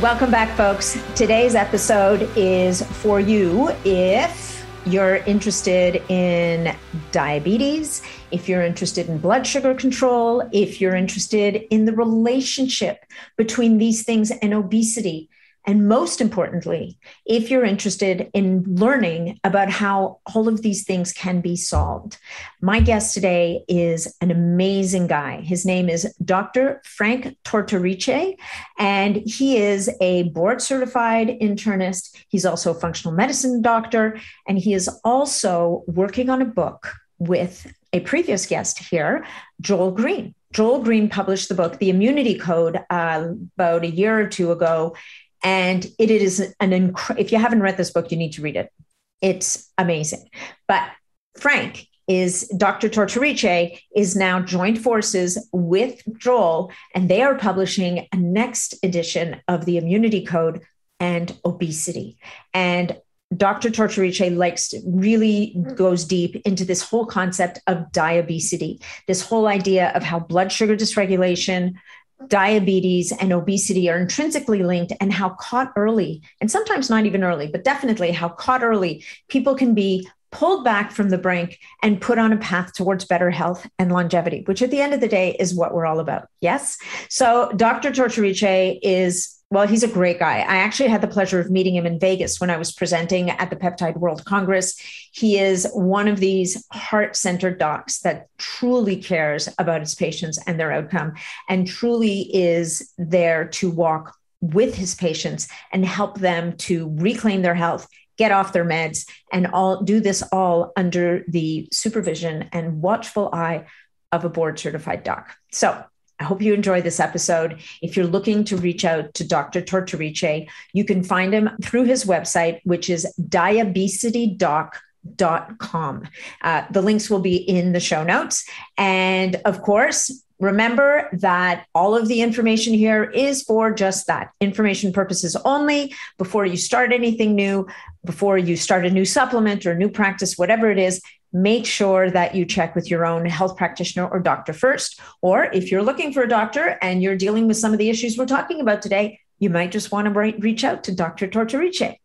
Welcome back, folks. Today's episode is for you if you're interested in diabetes, if you're interested in blood sugar control, if you're interested in the relationship between these things and obesity. And most importantly, if you're interested in learning about how all of these things can be solved, my guest today is an amazing guy. His name is Dr. Frank Tortorice, and he is a board certified internist. He's also a functional medicine doctor, and he is also working on a book with a previous guest here, Joel Greene. Joel Greene published the book, The Immunity Code, uh, about a year or two ago. And it is an inc- if you haven't read this book, you need to read it. It's amazing. But Frank is Dr. Tortorice is now joined forces with Joel, and they are publishing a next edition of the Immunity Code and obesity. And Dr. Tortorice likes really goes deep into this whole concept of diabetes, this whole idea of how blood sugar dysregulation, diabetes and obesity are intrinsically linked and how caught early and sometimes not even early but definitely how caught early people can be pulled back from the brink and put on a path towards better health and longevity which at the end of the day is what we're all about. Yes? So dr tortorice is well, he's a great guy. I actually had the pleasure of meeting him in Vegas when I was presenting at the Peptide World Congress. He is one of these heart centered docs that truly cares about his patients and their outcome and truly is there to walk with his patients and help them to reclaim their health get off their meds and all do this all under the supervision and watchful eye of a board certified doc. So I hope you enjoy this episode. If you're looking to reach out to Dr. Tortorice, you can find him through his website, which is diabesitydoc.com. Uh, the links will be in the show notes. And of course, Remember that all of the information here is for just that information purposes only. Before you start anything new, before you start a new supplement or new practice, whatever it is, make sure that you check with your own health practitioner or doctor first. Or if you're looking for a doctor and you're dealing with some of the issues we're talking about today, you might just want to reach out to Dr. Tortorice.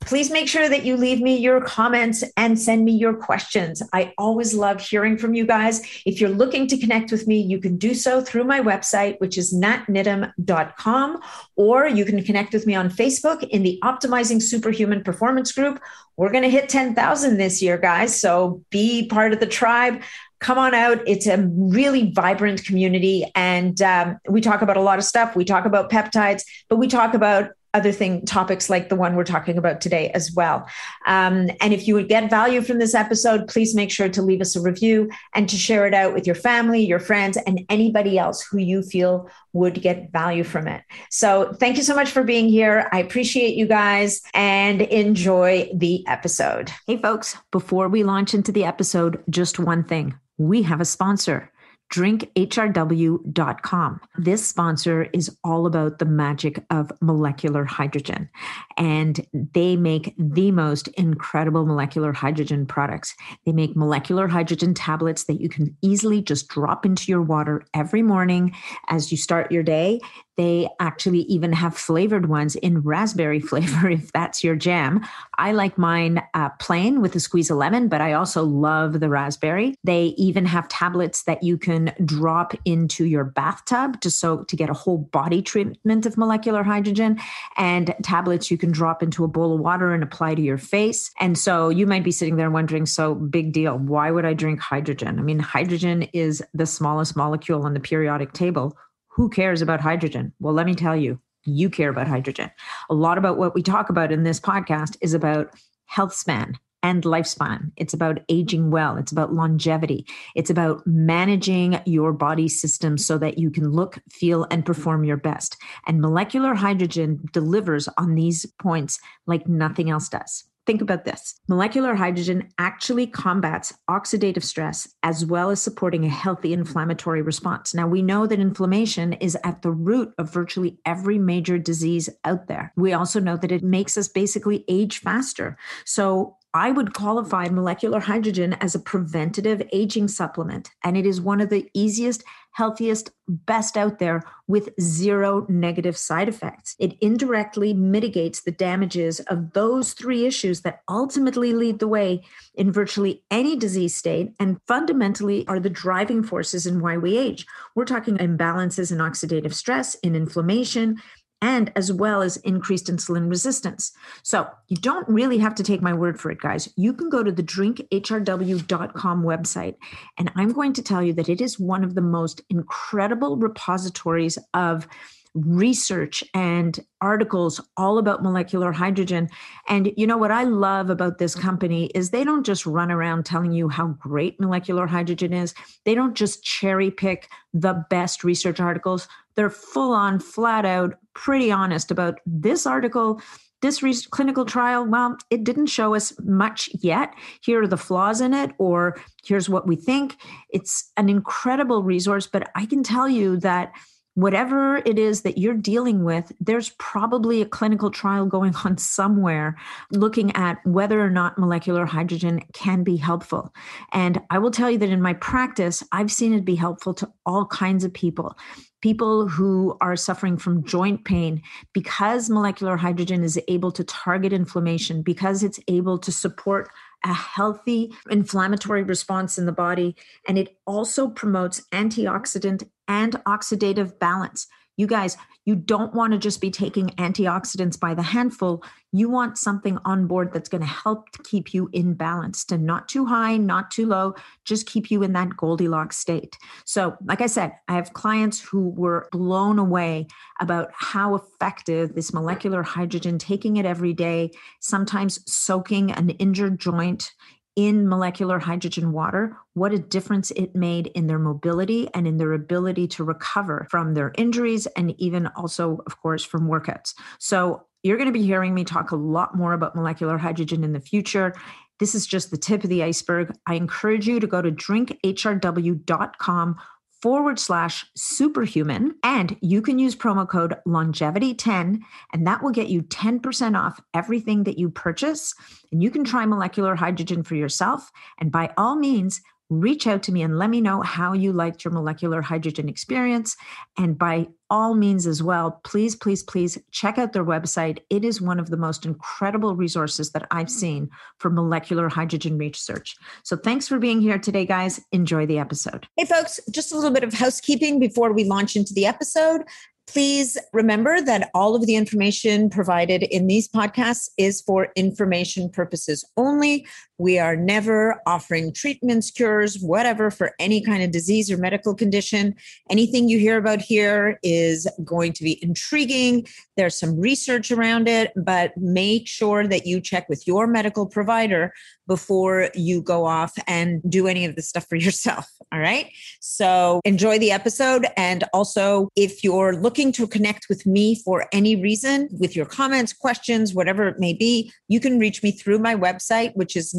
Please make sure that you leave me your comments and send me your questions. I always love hearing from you guys. If you're looking to connect with me, you can do so through my website, which is natniddam.com, or you can connect with me on Facebook in the Optimizing Superhuman Performance Group. We're going to hit 10,000 this year, guys. So be part of the tribe come on out. It's a really vibrant community. And um, we talk about a lot of stuff. We talk about peptides, but we talk about other thing topics like the one we're talking about today as well. Um, and if you would get value from this episode, please make sure to leave us a review and to share it out with your family, your friends, and anybody else who you feel would get value from it. So thank you so much for being here. I appreciate you guys and enjoy the episode. Hey, folks, before we launch into the episode, just one thing we have a sponsor drinkhrw.com. This sponsor is all about the magic of molecular hydrogen, and they make the most incredible molecular hydrogen products. They make molecular hydrogen tablets that you can easily just drop into your water every morning as you start your day. They actually even have flavored ones in raspberry flavor if that's your jam. I like mine uh, plain with a squeeze of lemon, but I also love the raspberry. They even have tablets that you can drop into your bathtub to so to get a whole body treatment of molecular hydrogen, and tablets you can drop into a bowl of water and apply to your face. And so you might be sitting there wondering, so big deal. Why would I drink hydrogen? I mean, hydrogen is the smallest molecule on the periodic table who cares about hydrogen? Well, let me tell you, you care about hydrogen. A lot about what we talk about in this podcast is about health span, and lifespan. It's about aging well. It's about longevity. It's about managing your body system so that you can look, feel, and perform your best. And molecular hydrogen delivers on these points like nothing else does. Think about this molecular hydrogen actually combats oxidative stress as well as supporting a healthy inflammatory response. Now, we know that inflammation is at the root of virtually every major disease out there. We also know that it makes us basically age faster. So, I would qualify molecular hydrogen as a preventative aging supplement, and it is one of the easiest, healthiest, best out there with zero negative side effects. It indirectly mitigates the damages of those three issues that ultimately lead the way in virtually any disease state and fundamentally are the driving forces in why we age. We're talking imbalances in oxidative stress, in inflammation, and as well as increased insulin resistance. So you don't really have to take my word for it, guys. You can go to the drinkhrw.com website, and I'm going to tell you that it is one of the most incredible repositories of research and articles all about molecular hydrogen. And you know what I love about this company is they don't just run around telling you how great molecular hydrogen is. They don't just cherry pick the best research articles. They're full on, flat out, pretty honest about this article this clinical trial, well, it didn't show us much yet. Here are the flaws in it, or here's what we think. It's an incredible resource, but I can tell you that whatever it is that you're dealing with, there's probably a clinical trial going on somewhere looking at whether or not molecular hydrogen can be helpful. And I will tell you that in my practice, I've seen it be helpful to all kinds of people. People who are suffering from joint pain because molecular hydrogen is able to target inflammation, because it's able to support a healthy inflammatory response in the body. And it also promotes antioxidant and oxidative balance. You guys, you don't want to just be taking antioxidants by the handful. You want something on board that's going to help keep you in balance, and not too high, not too low, just keep you in that Goldilocks state. So, like I said, I have clients who were blown away about how effective this molecular hydrogen, taking it every day, sometimes soaking an injured joint in molecular hydrogen water, what a difference it made in their mobility and in their ability to recover from their injuries and even also, of course, from workouts. So, you're going to be hearing me talk a lot more about molecular hydrogen in the future. This is just the tip of the iceberg. I encourage you to go to drinkhrw.com forward slash superhuman. And you can use promo code longevity10, and that will get you 10% off everything that you purchase. And you can try molecular hydrogen for yourself. And by all means, reach out to me and let me know how you liked your molecular hydrogen experience. And by all means, as well, please, please, please check out their website. It is one of the most incredible resources that I've seen for molecular hydrogen research. So thanks for being here today, guys. Enjoy the episode. Hey, folks, just a little bit of housekeeping before we launch into the episode. Please remember that all of the information provided in these podcasts is for information purposes only. We are never offering treatments, cures, whatever for any kind of disease or medical condition. Anything you hear about here is going to be intriguing. There's some research around it, but make sure that you check with your medical provider before you go off and do any of this stuff for yourself. All right. So enjoy the episode. And also, if you're looking to connect with me for any reason with your comments, questions, whatever it may be, you can reach me through my website, which is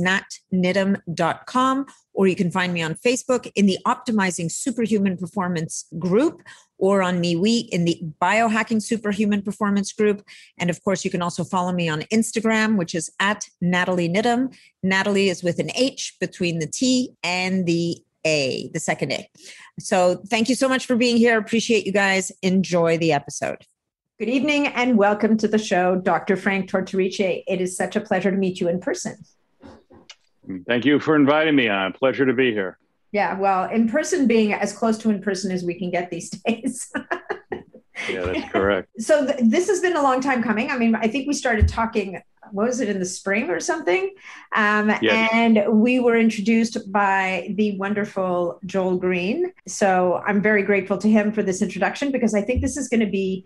natniddam.com, or you can find me on Facebook in the Optimizing Superhuman Performance group or on MeWe in the Biohacking Superhuman Performance group. And of course, you can also follow me on Instagram, which is at Nathalie Niddam. Natalie is with an H between the T and the A, the second A. So thank you so much for being here. Appreciate you guys. Enjoy the episode. Good evening and welcome to the show, Dr. Frank Tortorice. It is such a pleasure to meet you in person. Thank you for inviting me on. Pleasure to be here. Yeah, well, in person being as close to in person as we can get these days. yeah, that's correct. So th- this has been a long time coming. I mean, I think we started talking. What was it in the spring or something? Um, yes. And we were introduced by the wonderful Joel Greene. So I'm very grateful to him for this introduction because I think this is going to be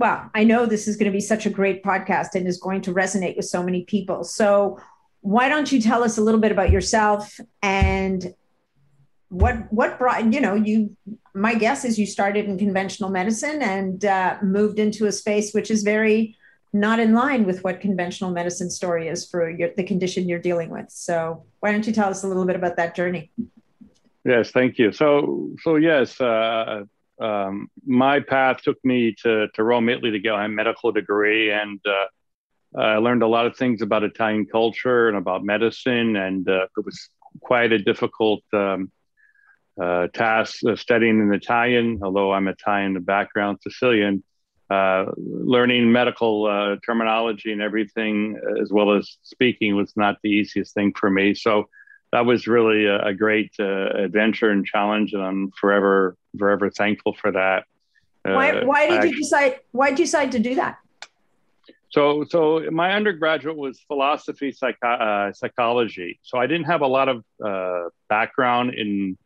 well, I know this is going to be such a great podcast and is going to resonate with so many people. So, why don't you tell us a little bit about yourself and what what brought you know you my guess is you started in conventional medicine and uh, moved into a space which is very not in line with what conventional medicine story is for your, the condition you're dealing with. So why don't you tell us a little bit about that journey? Yes thank you. So so yes uh, um, my path took me to to rome italy to get my medical degree and uh, I learned a lot of things about Italian culture and about medicine, and uh, it was quite a difficult um, uh, task uh, studying in Italian, although I'm Italian background, Sicilian. Uh, learning medical uh, terminology and everything, as well as speaking, was not the easiest thing for me. So that was really a, a great uh, adventure and challenge, and I'm forever, forever thankful for that. why, why did you decide? Why did you decide to do that? So, so my undergraduate was philosophy, psych- uh, psychology. So I didn't have a lot of uh, background in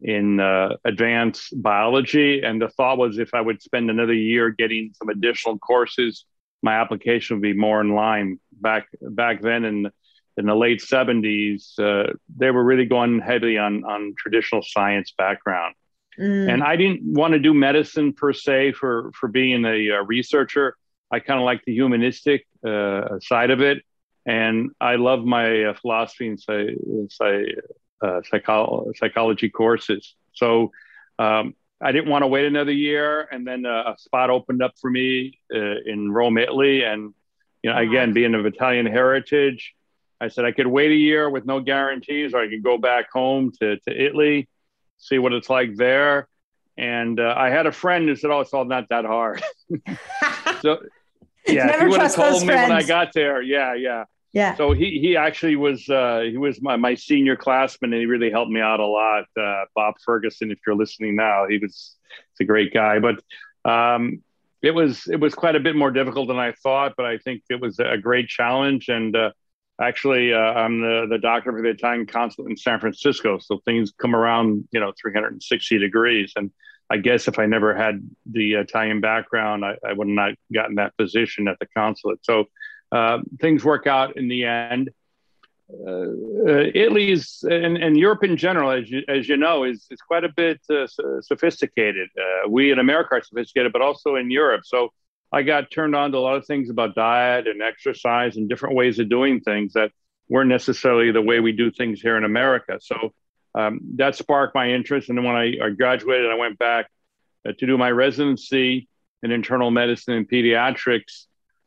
in uh, advanced biology, and the thought was if I would spend another year getting some additional courses, my application would be more in line. Back back then in in the late seventies, uh, they were really going heavily on on traditional science background. Mm. And I didn't want to do medicine per se for for being a, a researcher. I kind of like the humanistic uh, side of it, and I love my uh, philosophy and uh, psycho- psychology courses. So um, I didn't want to wait another year, and then uh, a spot opened up for me uh, in Rome, Italy, and you know, again, being of Italian heritage, I said I could wait a year with no guarantees, or I could go back home to to Italy, see what it's like there. And uh, I had a friend who said, "Oh, it's all not that hard." so yeah, Never if would have told me friends. when I got there, yeah, yeah. Yeah. So he he actually was uh, he was my, my senior classman and he really helped me out a lot. Uh, Bob Ferguson, if you're listening now, he was he's a great guy. But um, it was it was quite a bit more difficult than I thought, but I think it was a great challenge. And uh, actually, uh, I'm the the doctor for the Italian consulate in San Francisco, so things come around you know 360 degrees. And I guess if I never had the Italian background, I, I would not gotten that position at the consulate. So uh, things work out in the end. Uh, uh, Italy's and, and, Europe in general, as you, as you know, is, is quite a bit uh, sophisticated. Uh, we in America are sophisticated, but also in Europe. So I got turned on to a lot of things about diet and exercise and different ways of doing things that weren't necessarily the way we do things here in America. So um, that sparked my interest. And then when I, I graduated, I went back uh, to do my residency in internal medicine and pediatrics.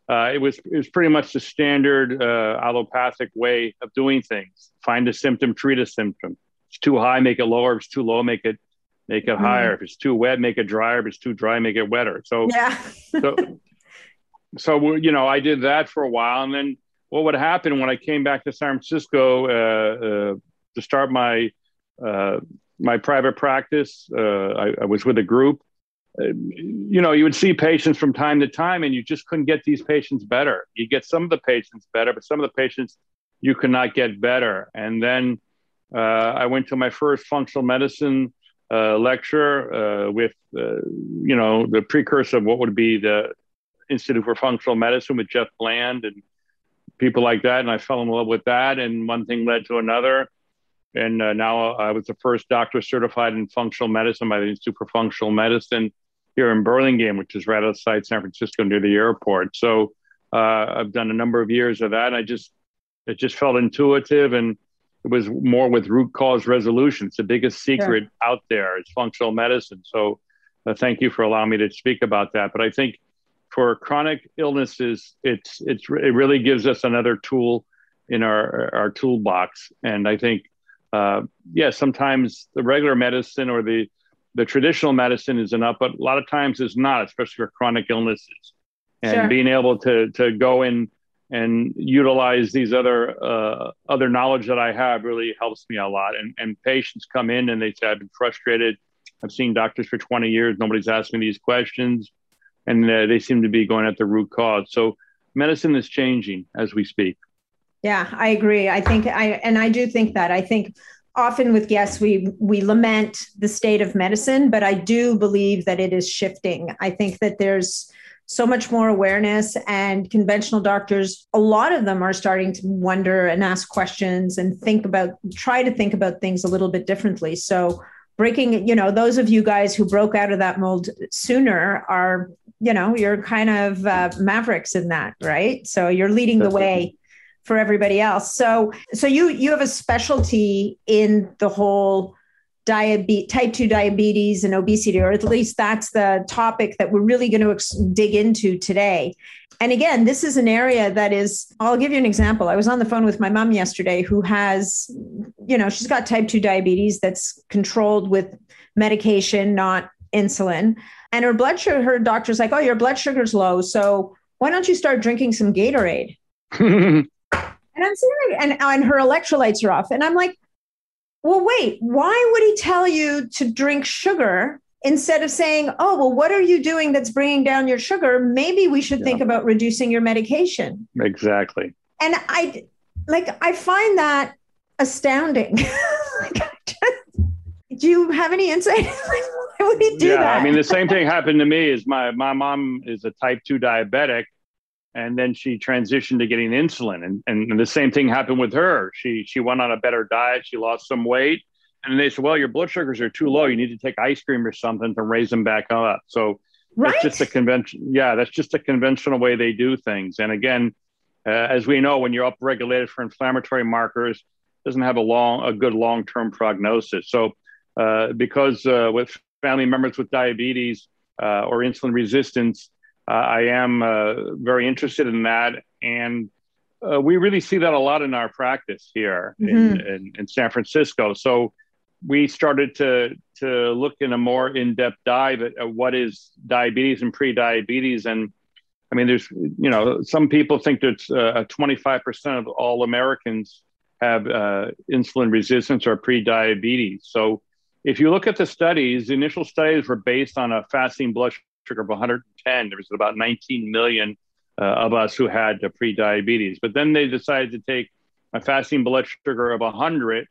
Uh, it was it was pretty much the standard uh, allopathic way of doing things. Find a symptom, treat a symptom. If it's too high, make it lower. If it's too low, make it make it mm. higher. If it's too wet, make it drier. If it's too dry, make it wetter. So yeah. so so you know, I did that for a while, and then what would happen when I came back to San Francisco uh, uh, to start my uh, my private practice. Uh, I, I, was with a group. Uh, you know, you would see patients from time to time, and you just couldn't get these patients better. You get some of the patients better, but some of the patients you could not get better. And then uh, I went to my first functional medicine lecture with, you know, the precursor of what would be the Institute for Functional Medicine with Jeff Bland and people like that. And I fell in love with that. And one thing led to another and uh, now I was the first doctor certified in functional medicine by the Institute for Functional Medicine here in Burlingame, which is right outside San Francisco near the airport. So uh, I've done a number of years of that. And I just it just felt intuitive, and it was more with root cause resolution. It's the biggest secret yeah. out there. It's functional medicine. So uh, thank you for allowing me to speak about that. But I think for chronic illnesses, it's it's it really gives us another tool in our our toolbox, and I think uh, yeah, sometimes the regular medicine or the the traditional medicine is enough, but a lot of times it's not, especially for chronic illnesses. And sure. being able to to go in and utilize these other uh, other knowledge that I have really helps me a lot. And and patients come in and they say, "I've been frustrated. I've seen doctors for 20 years. Nobody's asked me these questions," and uh, they seem to be going at the root cause. So medicine is changing as we speak. Yeah, I agree. I think I and I do think that. I think often with guests we we lament the state of medicine, but I do believe that it is shifting. I think that there's so much more awareness and conventional doctors a lot of them are starting to wonder and ask questions and think about try to think about things a little bit differently so breaking you know those of you guys who broke out of that mold sooner are you know you're kind of uh, mavericks in that right so you're leading the way for everybody else so so you you have a specialty in the whole diabetes, type 2 diabetes and obesity, or at least that's the topic that we're really going to ex- dig into today. And again, this is an area that is, I'll give you an example. I was on the phone with my mom yesterday who has, you know, she's got type 2 diabetes that's controlled with medication, not insulin. And her blood sugar, her doctor's like, oh, your blood sugar's low. So why don't you start drinking some Gatorade? and I'm saying, and, and her electrolytes are off. And I'm like, well, wait, why would he tell you to drink sugar instead of saying, oh, well, what are you doing that's bringing down your sugar? Maybe we should yeah. think about reducing your medication. Exactly. And I like, I find that astounding. like, do you have any insight? why would he do yeah, that? I mean, the same thing happened to me is my, my mom is a type two diabetic and then she transitioned to getting insulin. And, and, the same thing happened with her. She she went on a better diet. She lost some weight. And they said well your blood sugars are too low. You need to take ice cream or something to raise them back up. So right? that's just a convention yeah that's just a conventional way they do things. And again uh, as we know when you're upregulated for inflammatory markers doesn't have a long a good long-term prognosis. So uh, because uh, with family members with diabetes uh, or insulin resistance uh, I am uh, very interested in that. And uh, we really see that a lot in our practice here mm-hmm. in, in, in, San Francisco. So we started to, to look in a more in depth dive at, at what is diabetes and pre diabetes. And I mean, there's, you know, some people think that uh, 25% of all Americans have uh, insulin resistance or pre diabetes. So if you look at the studies, the initial studies were based on a fasting blood sugar of 110. There was about 19 million uh, of us who had uh, pre-diabetes. But then they decided to take a fasting blood sugar of 100,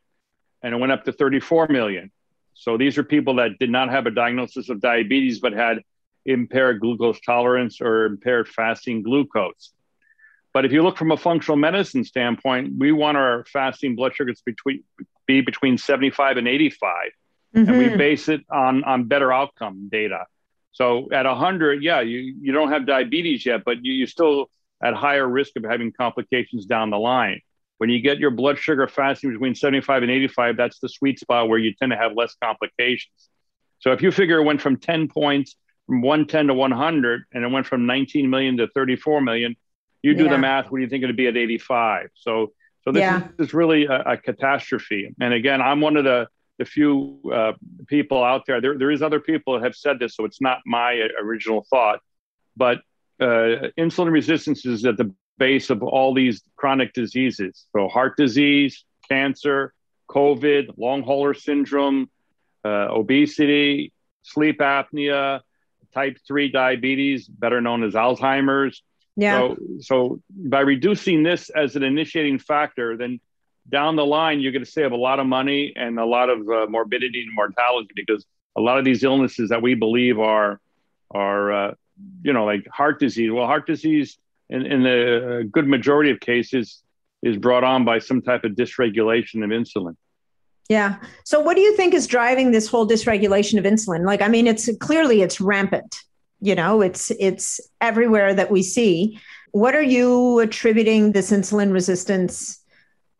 and it went up to 34 million. So these are people that did not have a diagnosis of diabetes, but had impaired glucose tolerance or impaired fasting glucose. But if you look from a functional medicine standpoint, we want our fasting blood sugars between, be between 75 and 85. Mm-hmm. And we mm-hmm. base it on, on better outcome data. So at 100, yeah, you, you don't have diabetes yet, but you, you're still at higher risk of having complications down the line. When you get your blood sugar fasting between 75 and 85, that's the sweet spot where you tend to have less complications. So if you figure it went from 10 points from 110 to 100 and it went from 19 million to 34 million, you do yeah. the math. What do you think it'd be at 85? So, so this yeah. is, is, really a, a catastrophe. And again, I'm one of the the few uh, people out there. there. There is other people that have said this, so it's not my original thought. But uh, insulin resistance is at the base of all these chronic diseases. So heart disease, cancer, COVID, long hauler syndrome, uh, obesity, sleep apnea, type 3 diabetes, better known as Alzheimer's. Yeah. So, so by reducing this as an initiating factor, then down the line, you're going to save a lot of money and a lot of uh, morbidity and mortality because a lot of these illnesses that we believe are are uh, you know like heart disease. Well, heart disease in, in the uh, good majority of cases is brought on by some type of dysregulation of insulin. Yeah. So what do you think is driving this whole dysregulation of insulin? Like, I mean, it's clearly it's rampant. You know, it's it's everywhere that we see. What are you attributing this insulin resistance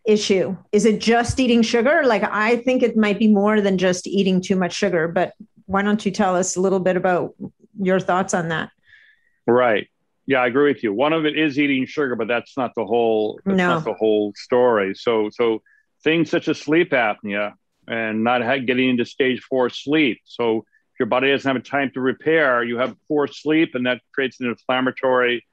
issue? Is it just eating sugar? Like, I think it might be more than just eating too much sugar, but why don't you tell us a little bit about your thoughts on that? Right. Yeah, I agree with you. One of it is eating sugar, but that's not the whole that's no. not the whole story. So so things such as sleep apnea and not getting into stage 4 sleep. So if your body doesn't have time to repair, you have poor sleep and that creates an inflammatory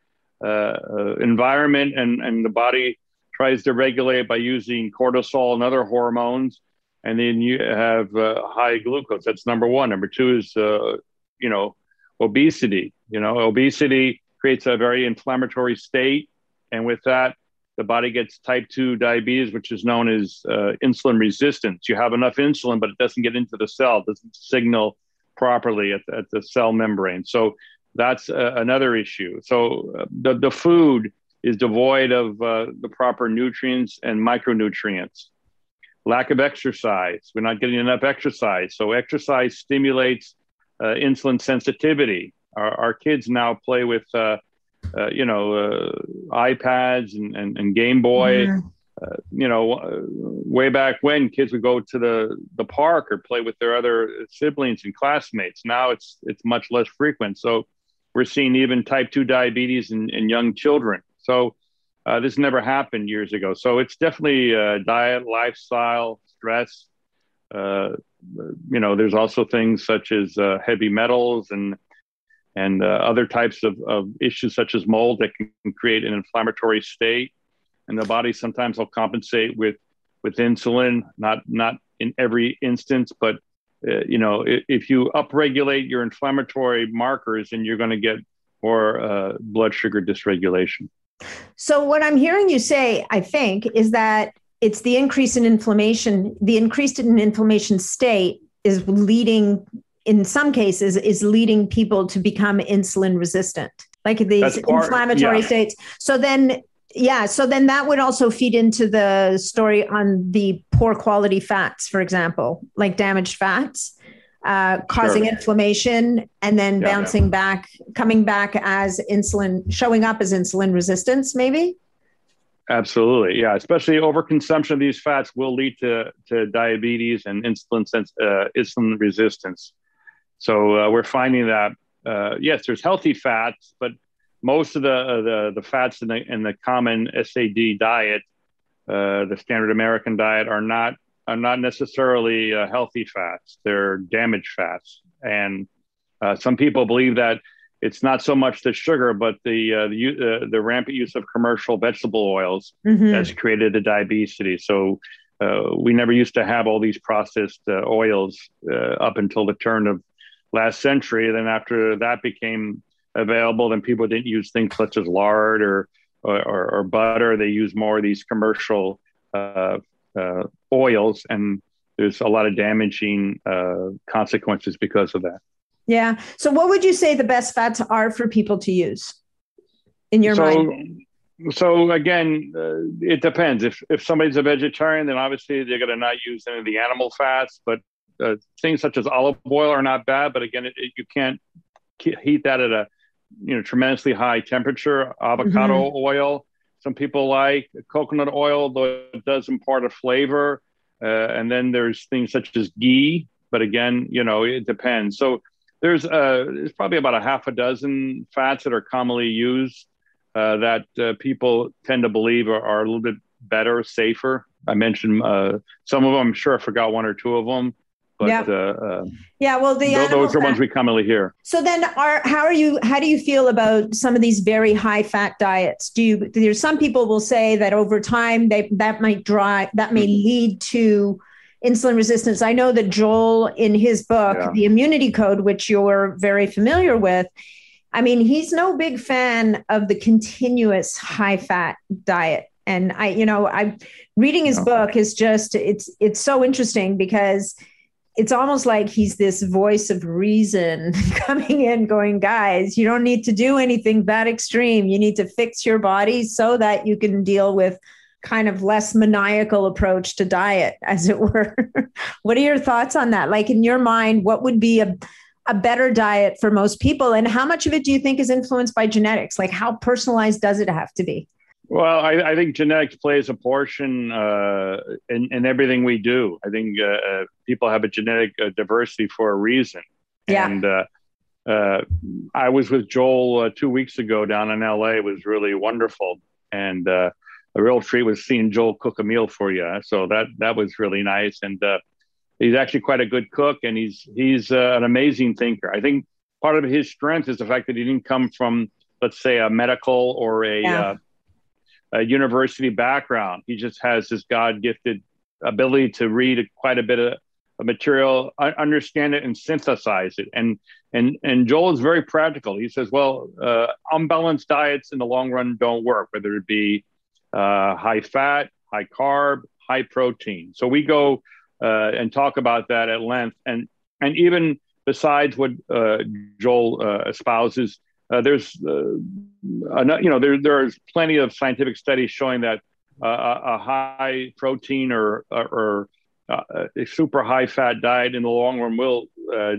uh, uh, environment and and the body tries to regulate by using cortisol and other hormones, and then you have uh, high glucose. That's number one. Number two is uh, you know obesity. You know, obesity creates a very inflammatory state, and with that, the body gets type two diabetes, which is known as uh, insulin resistance. You have enough insulin, but it doesn't get into the cell, doesn't signal properly at, at the cell membrane. So that's uh, another issue. So uh, the the food is devoid of uh, the proper nutrients and micronutrients. Lack of exercise. We're not getting enough exercise. So exercise stimulates uh, insulin sensitivity. Our, our, kids now play with, uh, uh, you know, iPads and, and, and, Game Boy. Mm-hmm. Uh, you know, uh, way back when kids would go to the the park or play with their other siblings and classmates. Now it's it's much less frequent. So we're seeing even type two diabetes in, in young children. So uh, this never happened years ago. So it's definitely uh, diet, lifestyle, stress. Uh, you know, there's also things such as heavy metals and and other types of, of issues such as mold that can create an inflammatory state and the body sometimes will compensate with with insulin not not in every instance but uh, you know if, if, you upregulate your inflammatory markers and you're going to get more uh, blood sugar dysregulation so what i'm hearing you say i think is that it's the increase in inflammation the increased in inflammation state is leading in some cases is leading people to become insulin resistant like these part, inflammatory yeah. states so then yeah so then that would also feed into the story on the poor quality fats for example like damaged fats uh, causing sure. inflammation and then yeah, bouncing yeah. back coming back as insulin showing up as insulin resistance maybe absolutely yeah especially overconsumption of these fats will lead to, to diabetes and insulin sense, uh, insulin resistance so uh, we're finding that uh, yes there's healthy fats but most of the uh, the, the fats in the in the common SAD diet, uh, the standard American diet, are not are not necessarily uh, healthy fats. They're damaged fats, and uh, some people believe that it's not so much the sugar, but the uh, the, uh, the rampant use of commercial vegetable oils mm-hmm. that's created the diabetes. So. we never used to have all these processed oils up until the turn of last century. Then after that became available, then people didn't use things such as lard or or, or butter. They use more of these commercial uh, oils, and there's a lot of damaging uh, consequences because of that. Yeah. So, what would you say the best fats are for people to use in your so, mind? So again, uh, it depends. If if somebody's a vegetarian, then obviously they're going to not use any of the animal fats. But uh, things such as olive oil are not bad. But again, it, it, you can't heat that at a you know tremendously high temperature. Avocado mm-hmm. oil, some people like coconut oil, though it does impart a flavor. Uh, and then there's things such as ghee, but again, you know, it depends. So there's uh, there's probably about a half a dozen fats that are commonly used uh, that uh, people tend to believe are, are, a little bit better, safer. I mentioned uh, some of them. I'm sure I forgot one or two of them. But yeah, uh, yeah. Well, the those, those are ones we commonly hear. So then, are how are you? How do you feel about some of these very high fat diets? Do you? There's some people will say that over time they that might drive that may mm-hmm. lead to insulin resistance. I know that Joel in his book, yeah. The Immunity Code, which you're very familiar with. I mean, he's no big fan of the continuous high fat diet. And I, you know, I reading his no. book is just it's it's so interesting because it's almost like he's this voice of reason coming in going guys you don't need to do anything that extreme. You need to fix your body so that you can deal with kind of less maniacal approach to diet as it were. What are your thoughts on that? Like in your mind what would be a a better diet for most people? And how much of it do you think is influenced by genetics? Like how personalized does it have to be well, I, I, think genetics plays a portion uh, in, in, everything we do. I think uh, uh, people have a genetic uh, diversity for a reason. Yeah. And uh, uh, I was with Joel two weeks ago down in LA. It was really wonderful. And a real treat was seeing Joel cook a meal for you. So that, that was really nice. And he's actually quite a good cook and he's, he's an amazing thinker. I think part of his strength is the fact that he didn't come from, let's say, a medical or a, yeah a university background. He just has this God gifted ability to read quite a bit of, material, understand it, and synthesize it. And and and Joel is very practical. He says, well, uh, unbalanced diets in the long run don't work, whether it be uh, high fat, high carb, high protein. So we go uh, and talk about that at length. And and even besides what uh, Joel uh, espouses, uh, there's uh, you know there there's plenty of scientific studies showing that uh, a high protein or or uh, a super high fat diet in the long run will uh,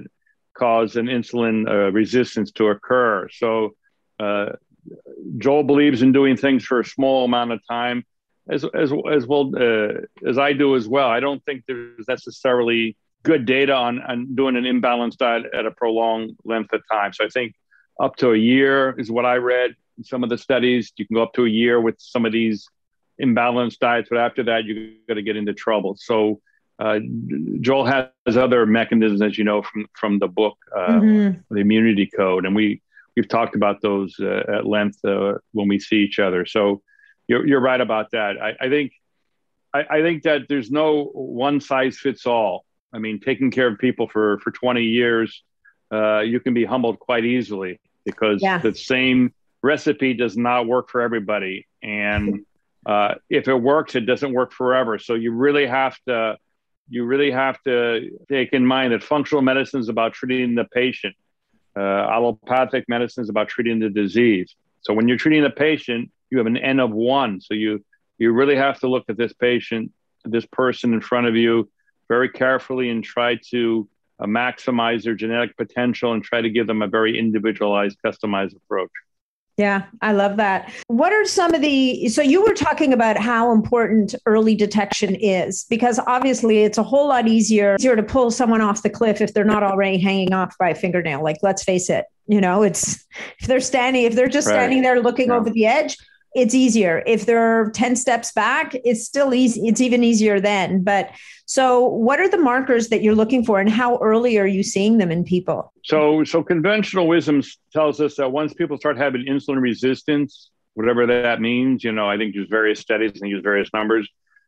cause an insulin uh, resistance to occur. So Joel believes in doing things for a small amount of time, as as as well as I do as well. I don't think there's necessarily good data on, on doing an imbalanced diet at a prolonged length of time. So I think up to a year is what I read in some of the studies. You can go up to a year with some of these imbalanced diets, but after that, you're going to get into trouble. So uh, Joel has other mechanisms, as you know from from the book, uh, mm-hmm. the Immunity Code, and we we've talked about those uh, at length uh, when we see each other. So you're you're right about that. I, I think I, I, think that there's no one size fits all. I mean, taking care of people for for 20 years, uh, you can be humbled quite easily because yeah. the same recipe does not work for everybody. And uh, if it works, it doesn't work forever. So you really have to you really have to take in mind that functional medicine is about treating the patient. Uh, allopathic medicine is about treating the disease. So when you're treating the patient, you have an N of one. So you you really have to look at this patient, this person in front of you, very carefully and try to uh, maximize their genetic potential and try to give them a very individualized, customized approach. Yeah, I love that. What are some of the so you were talking about how important early detection is because obviously it's a whole lot easier easier to pull someone off the cliff if they're not already hanging off by a fingernail. Like let's face it, you know, it's if they're standing if they're just right. standing there looking yeah. over the edge, it's easier. If they're 10 steps back, it's still easy. It's even easier then. But so what are the markers that you're looking for and how early are you seeing them in people? So so conventional wisdom tells us that once people start having insulin resistance, whatever that means, you know, I think there's various studies and use various numbers,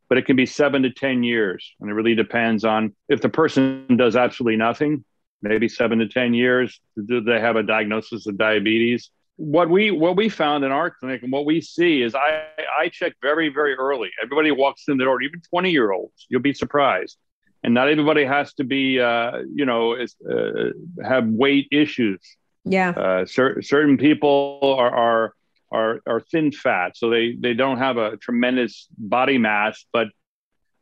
but it can be seven to 10 years. And it really depends on if the person does absolutely nothing, maybe seven to 10 years, do they have a diagnosis of diabetes? What we what we found in our clinic and what we see is I I check very very early. Everybody walks in the door, even twenty year olds. You'll be surprised, and not everybody has to be uh, you know is, uh, have weight issues. Yeah, uh, cer- certain people are, are are are thin fat, so they they don't have a tremendous body mass, but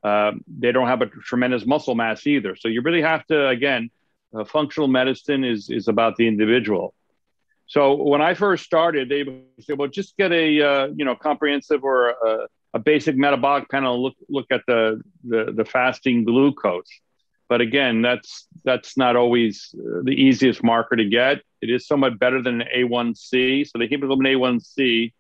uh, they don't have a tremendous muscle mass either. So you really have to again, uh, functional medicine is is about the individual. So when I first started, they said, "Well, just get a uh, you know comprehensive or a, a, basic metabolic panel. Look look at the, the, the fasting glucose." But again, that's that's not always uh, the easiest marker to get. It is somewhat better than an A1C. So the hemoglobin A1C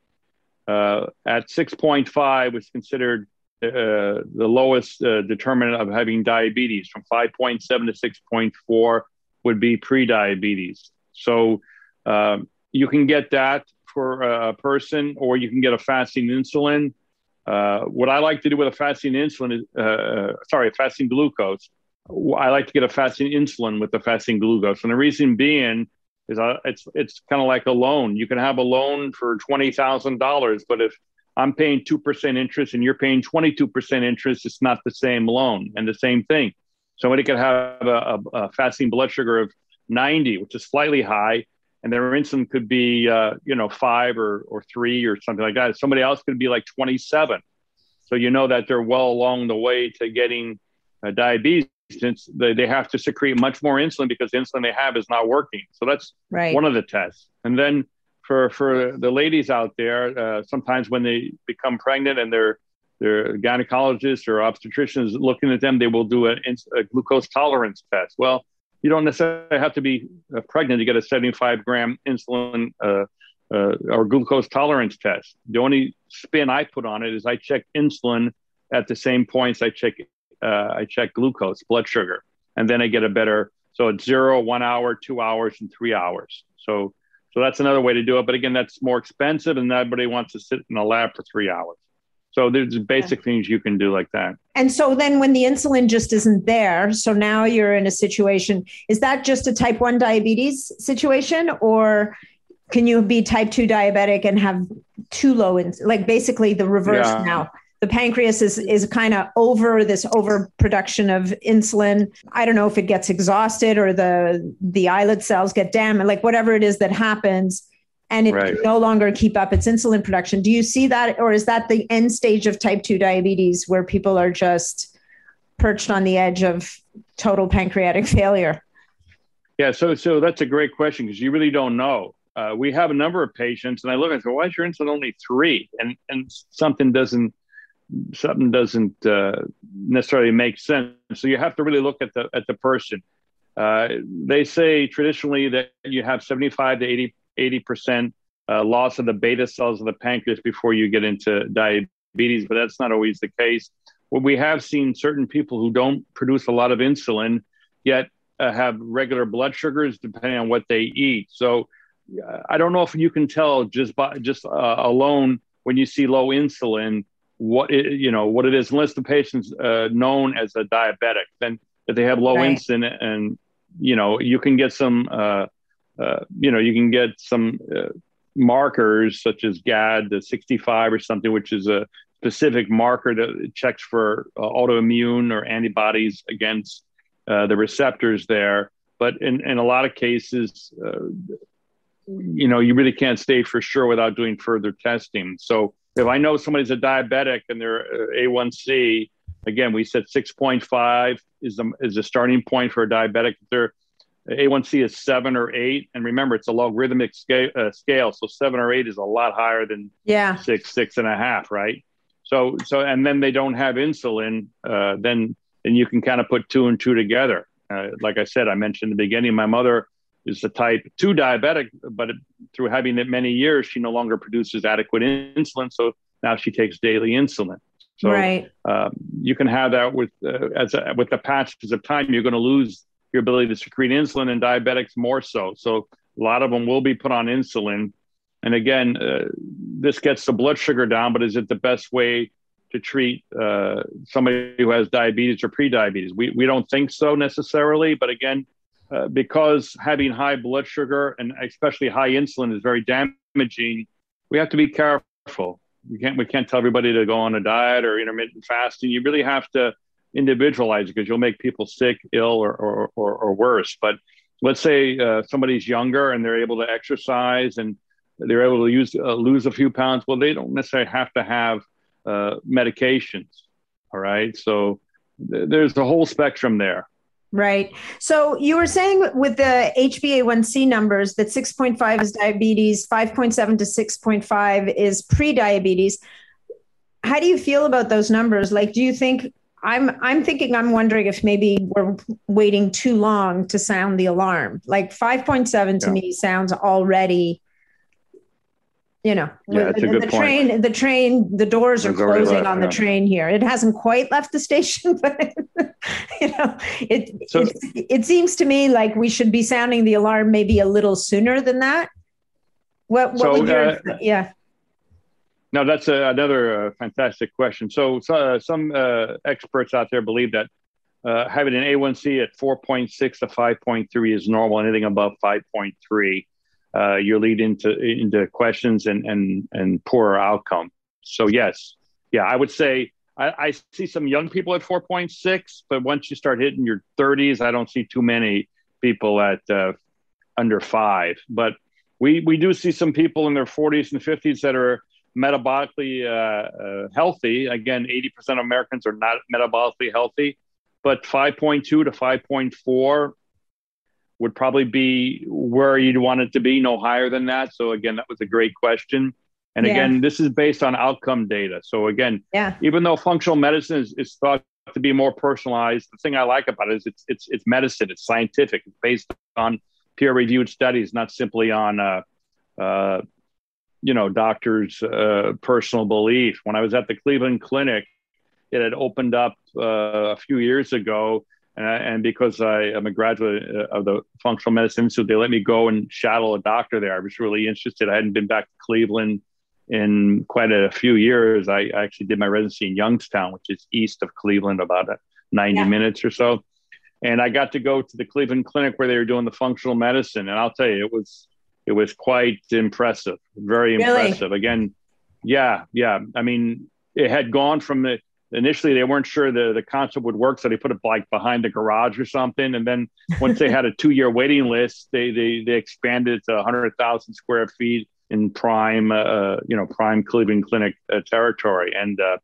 uh, at 6.5 was considered uh, the lowest uh, determinant of having diabetes. From 5.7 to 6.4 would be pre-diabetes. So um, you can get that for a person, or you can get a fasting insulin. Uh, what I like to do with a fasting insulin is, uh, sorry, fasting glucose. I like to get a fasting insulin with the fasting glucose, and the reason being is uh, it's it's kind of like a loan. You can have a loan for twenty thousand dollars, but if I'm paying two percent interest and you're paying twenty two percent interest, it's not the same loan. And the same thing, somebody could have a, a, a fasting blood sugar of ninety, which is slightly high, and their insulin could be uh, you know five or or three or something like that. Somebody else could be like 27. So you know that they're well along the way to getting uh, diabetes. Since they, they have to secrete much more insulin because the insulin they have is not working. So that's right. one of the tests. And then for for the ladies out there, uh, sometimes when they become pregnant and their their gynecologist or obstetrician is looking at them, they will do a, a glucose tolerance test. Well, you don't necessarily have to be uh, pregnant to get a 75 gram insulin uh, uh, or glucose tolerance test. The only spin I put on it is I check insulin at the same points I check uh, I check glucose, blood sugar, and then I get a better. So it's zero, one hour, two hours, and three hours. So so that's another way to do it. But again, that's more expensive, and nobody wants to sit in a lab for three hours. So there's basic things you can do like that. And so then when the insulin just isn't there, so now you're in a situation, is that just a type 1 diabetes situation or can you be type 2 diabetic and have too low in like basically the reverse yeah. now? The pancreas is is kind of over this overproduction of insulin. I don't know if it gets exhausted or the the islet cells get damaged, like whatever it is that happens and it right. no longer keep up its insulin production. Do you see that, or is that the end stage of type 2 diabetes where people are just perched on the edge of total pancreatic failure? Yeah, so so that's a great question because you really don't know. Uh, we have a number of patients, and I look and say, "Why is your insulin only three? And and something doesn't something doesn't uh, necessarily make sense. So you have to really look at the at the person. Uh, they say traditionally that you have 75 to 80 percent uh, loss of the beta cells of the pancreas before you get into diabetes, but that's not always the case. Well, we have seen certain people who don't produce a lot of insulin yet uh, have regular blood sugars depending on what they eat. So uh, I don't know if you can tell just by just uh, alone when you see low insulin what it, you know what it is unless the patient's uh, known as a diabetic then if they have low right. insulin and you know you can get some uh, uh, you know you can get some uh, markers such as gad the 65 or something which is a specific marker that checks for uh, autoimmune or antibodies against uh, the receptors there but in, in a lot of cases you know you really can't stay for sure without doing further testing so if I know somebody's a diabetic and their uh, A1C, again, we said 6.5 is the, is the starting point for a diabetic. If their A1C is seven or eight, and remember, it's a logarithmic scale, uh, scale, so seven or eight is a lot higher than yeah. six, six and a half, right? So, so, and then they don't have insulin, uh, then, then you can kind of put two and two together. Uh, like I said, I mentioned in the beginning, my mother is a type 2 diabetic, but through having it many years, she no longer produces adequate insulin. So now she takes daily insulin. So right. um, you can have that with uh, as a, with the passage of time, you're going to lose your ability to secrete insulin, and diabetics more so. So a lot of them will be put on insulin. And again, uh, this gets the blood sugar down, but is it the best way to treat uh, somebody who has diabetes or pre-diabetes? We we don't think so necessarily, but again, uh, because having high blood sugar and especially high insulin is very damaging, we have to be careful. We can't we can't tell everybody to go on a diet or intermittent fasting. You really have to individualize because you'll make people sick, ill, or or, or, or worse. But let's say uh, somebody's younger and they're able to exercise and they're able to use uh, lose a few pounds. Well, they don't necessarily have to have uh, medications. All right, so th- there's a whole spectrum there. Right. So you were saying with the HbA1c numbers that 6.5 is diabetes, 5.7 to 6.5 is pre-diabetes. How do you feel about those numbers? Like, do you think I'm I'm thinking I'm wondering if maybe we're waiting too long to sound the alarm. Like 5.7 to yeah. me sounds already you know yeah, the, the train the train the doors are closing left, on the train here. It hasn't quite left the station but you know it, so, it it seems to me like we should be sounding the alarm maybe a little sooner than that. What, what so, would your uh, yeah no that's a, another uh, fantastic question so, so uh, some uh, experts out there believe that uh, having an a1c at 4.6 to 5.3 is normal anything above 5.3 uh, you lead into into questions and and and poorer outcome. So yes, yeah, I would say I, I see some young people at 4.6, but once you start hitting your 30s, I don't see too many people at uh, under five. But we we do see some people in their 40s and 50s that are metabolically uh, uh, healthy. Again, 80% of Americans are not metabolically healthy, but 5.2 to 5.4 would probably be where you'd want it to be, no higher than that. So again, that was a great question. And yeah. again, this is based on outcome data. So again, yeah. even though functional medicine is, is thought to be more personalized, the thing I like about it is it's it's it's medicine, it's scientific, it's based on peer-reviewed studies, not simply on uh, uh, you know doctors' uh, personal belief. When I was at the Cleveland Clinic, it had opened up uh, a few years ago and, I, and because I am a graduate uh, of the Functional Medicine Institute, they let me go and shadow a doctor there. I was really interested. I hadn't been back to Cleveland in quite a few years. I actually did my residency in Youngstown, which is east of Cleveland, about 90 yeah. minutes or so. And I got to go to the Cleveland Clinic where they were doing the functional medicine, and I'll tell you, it was it was quite impressive, very really? impressive. Again, yeah, yeah. I mean, it had gone from the initially they weren't sure the, the concept would work, so they put it like behind the garage or something. And then once they had a two year waiting list, they, they they expanded to hundred thousand square feet in prime, uh, you know, prime Cleveland Clinic uh, territory. And, uh,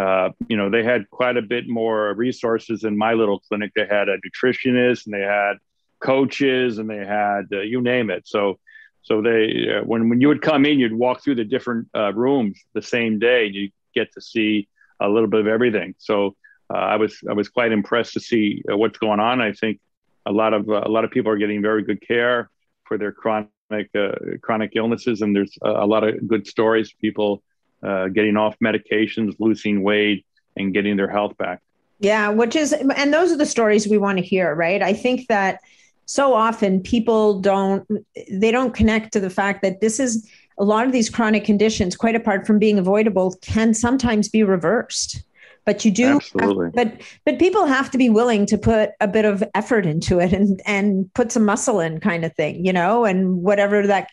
uh, you know, they had quite a bit more resources in my little clinic. They had a nutritionist and they had coaches and they had uh, you name it. So, so they uh, when when you would come in, you'd walk through the different rooms the same day. You get to see a little bit of everything. So I was I was quite impressed to see what's going on. I think a lot of a lot of people are getting very good care for their chronic uh, chronic illnesses, and there's a, a, lot of good stories. People uh, getting off medications, losing weight, and getting their health back. Yeah, which is, and those are the stories we want to hear, right? I think that so often people don't they don't connect to the fact that this is a lot of these chronic conditions quite apart from being avoidable can sometimes be reversed. But you do have, but but people have to be willing to put a bit of effort into it and and put some muscle in kind of thing you know and whatever that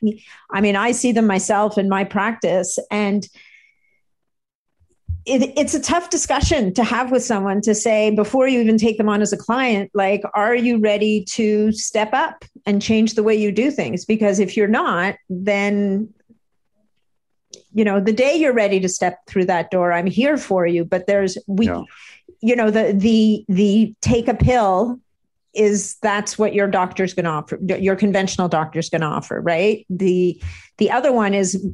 i mean i see them myself in my practice and it, it's a tough discussion to have with someone to say before you even take them on as a client like are you ready to step up and change the way you do things? Because if you're not then you know the day you're ready to step through that door i'm here for you. But there's we yeah. you know the the the take a pill is that's what your doctor's going to offer your conventional doctor's going to offer right? The the other one is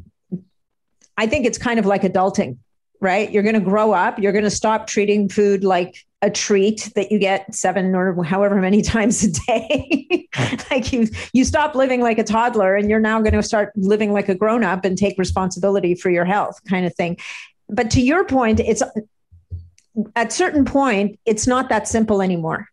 i think it's kind of like adulting right you're going to grow up you're going to stop treating food like a treat that you get seven or however many times a day. like you you stop living like a toddler and you're now going to start living like a grown up and take responsibility for your health kind of thing. But to your point, it's at certain point it's not that simple anymore.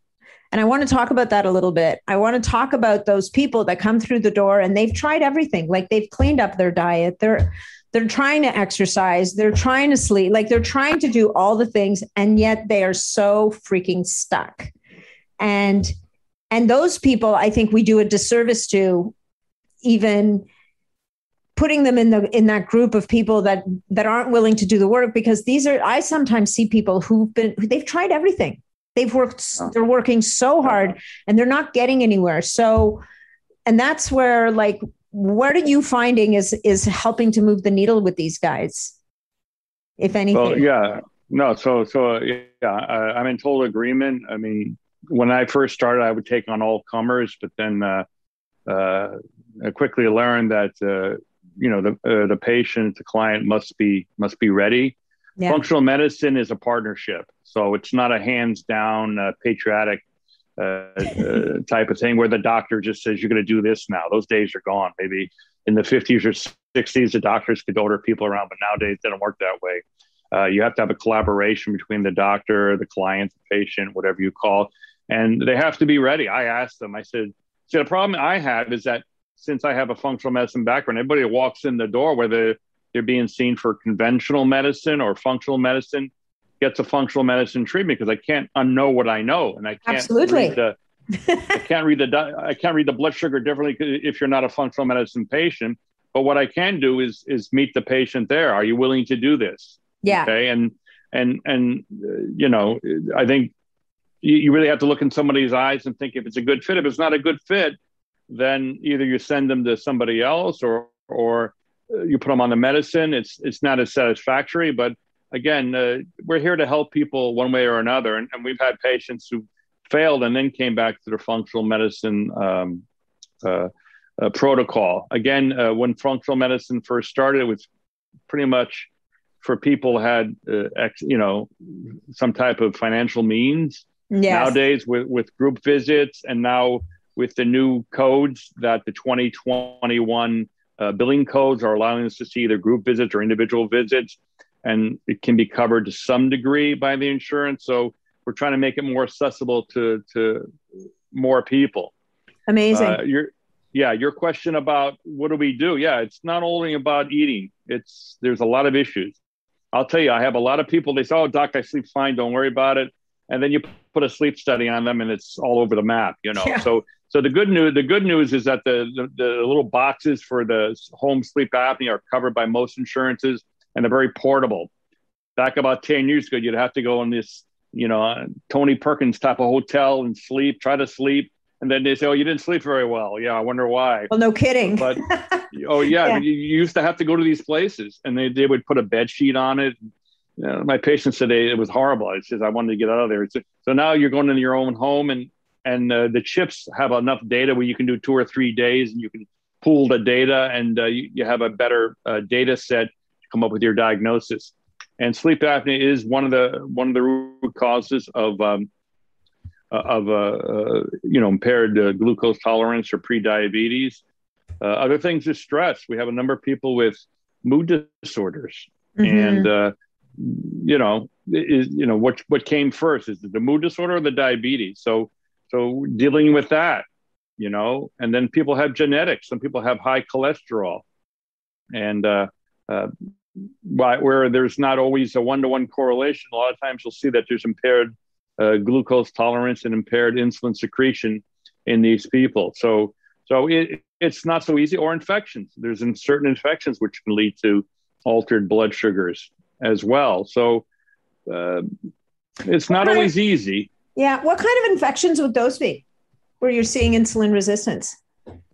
And I want to talk about that a little bit. I want to talk about those people that come through the door and they've tried everything. Like they've cleaned up their diet. They're they're trying to exercise, they're trying to sleep, like they're trying to do all the things, and yet they are so freaking stuck. And and those people, I think we do a disservice to even putting them in the in that group of people that that aren't willing to do the work because these are I sometimes see people who've been they've tried everything. They've worked oh. they're working so hard and they're not getting anywhere. So and that's where like what are you finding is is helping to move the needle with these guys if anything? well yeah. No so so yeah I, am in total agreement. I mean when i first started i would take on all comers but then uh, uh, i quickly learned that uh, you know the uh, the patient the client must be must be ready. Yeah. functional medicine is a partnership so it's not a hands down uh, patriotic uh, uh, type of thing where the doctor just says you're going to do this now. Those days are gone. Maybe in the 50s or 60s, the doctors could order people around, but nowadays doesn't work that way. Uh, you have to have a collaboration between the doctor, the client, the patient, whatever you call, and they have to be ready. I asked them. I said, "See, the problem I have is that since I have a functional medicine background, everybody walks in the door, whether they're being seen for conventional medicine or functional medicine, gets a functional medicine treatment because I can't unknow what I know, and I can't absolutely. Read the, I can't read the I can't read the blood sugar differently if you're not a functional medicine patient. But what I can do is is meet the patient there. Are you willing to do this? Yeah. Okay. And and and uh, you know, I think you, you really have to look in somebody's eyes and think if it's a good fit. If it's not a good fit, then either you send them to somebody else or or uh, you put them on the medicine. It's it's not as satisfactory, but again, uh, we're here to help people one way or another. And, and, we've had patients who failed and then came back to their functional medicine um, uh, uh, protocol. Again, uh, when functional medicine first started, it was pretty much for people had, uh, ex, you know, some type of financial means. Yes. Nowadays, with, with group visits and now with the new codes that the 2021 uh, billing codes are allowing us to see either group visits or individual visits and it can be covered to some degree by the insurance. So we're trying to make it more accessible to to more people. Amazing. Uh, your yeah, your question about what do we do? Yeah, it's not only about eating. It's there's a lot of issues. I'll tell you, I have a lot of people. They say, "Oh, doc, I sleep fine. Don't worry about it." And then you put a sleep study on them, and it's all over the map. You know. Yeah. So so the good news the good news is that the, the the little boxes for the home sleep apnea are covered by most insurances and they're very portable. Back about 10 years ago, you'd have to go in this, you know, Tony Perkins type of hotel and sleep, try to sleep. and then they say, "Oh, you didn't sleep very well." Yeah, I wonder why. Well, no kidding. But oh yeah, yeah. You, you, used to have to go to these places, and they they would put a bed sheet on it. You know, my patients said they, it was horrible. I says I wanted to get out of there. So, so now you're going into your own home, and and uh, the chips have enough data where you can do two or three days, and you can pool the data, and uh, you, you, have a better uh, data set come up with your diagnosis. And sleep apnea is one of the one of the root causes of um, uh, of uh, uh, you know impaired glucose tolerance or pre-diabetes. other things is stress. We have a number of people with mood disorders, mm-hmm. and uh, you know is you know what what came first is it the mood disorder or the diabetes? So so dealing with that, you know, and then people have genetics. Some people have high cholesterol, and uh, uh, where there's not always a one-to-one correlation. A lot of times you'll see that there's impaired uh, glucose tolerance and impaired insulin secretion in these people. So, so it, it's not so easy. Or infections. There's in certain infections which can lead to altered blood sugars as well. So, uh, it's not always easy. Yeah. What kind of infections would those be where you're seeing insulin resistance?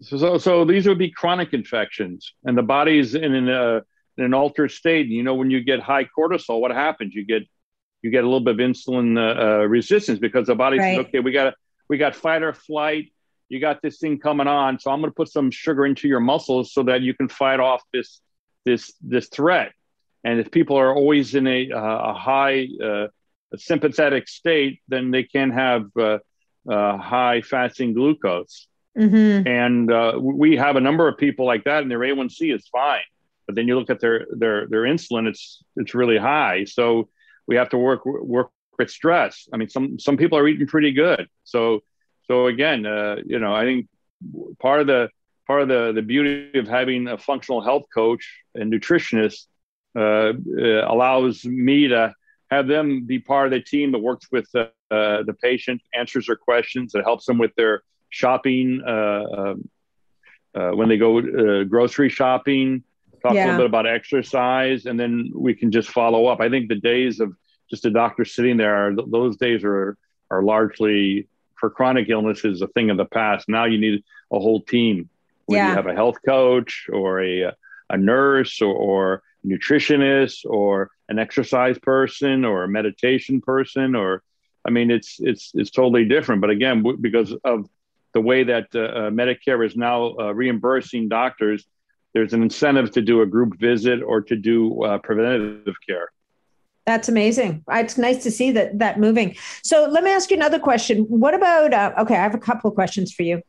So, so, so these would be chronic infections, and the body's in an, uh, in an altered state. You know, when you get high cortisol, what happens? You get you get a little bit of insulin uh, uh, resistance because the body right. says, okay, we got we got fight or flight. You got this thing coming on, so I'm going to put some sugar into your muscles so that you can fight off this this this threat. And if people are always in a, uh, a high uh, a sympathetic state, then they can have uh, uh, high fasting glucose. Mm-hmm. And uh, we have a number of people like that, and their A1C is fine. But then you look at their their their insulin; it's it's really high. So we have to work work with stress. I mean, some some people are eating pretty good. So so again, uh, you know, I think part of the part of the the beauty of having a functional health coach and nutritionist uh, uh, allows me to have them be part of the team that works with uh, the patient, answers their questions, that helps them with their shopping uh, um, uh, when they go grocery shopping talk yeah. a little bit about exercise, and then we can just follow up. I think the days of just a doctor sitting there, those days are are largely for chronic illnesses a thing of the past. Now you need a whole team. Where yeah. you have a health coach or a a nurse or, or nutritionist or an exercise person or a meditation person or I mean it's it's it's totally different. But again, because of the way that uh, uh, Medicare is now uh, reimbursing doctors, there's an incentive to do a group visit or to do uh, preventative care. That's amazing. It's nice to see that that moving. So let me ask you another question. What about? Uh, okay, I have a couple of questions for you.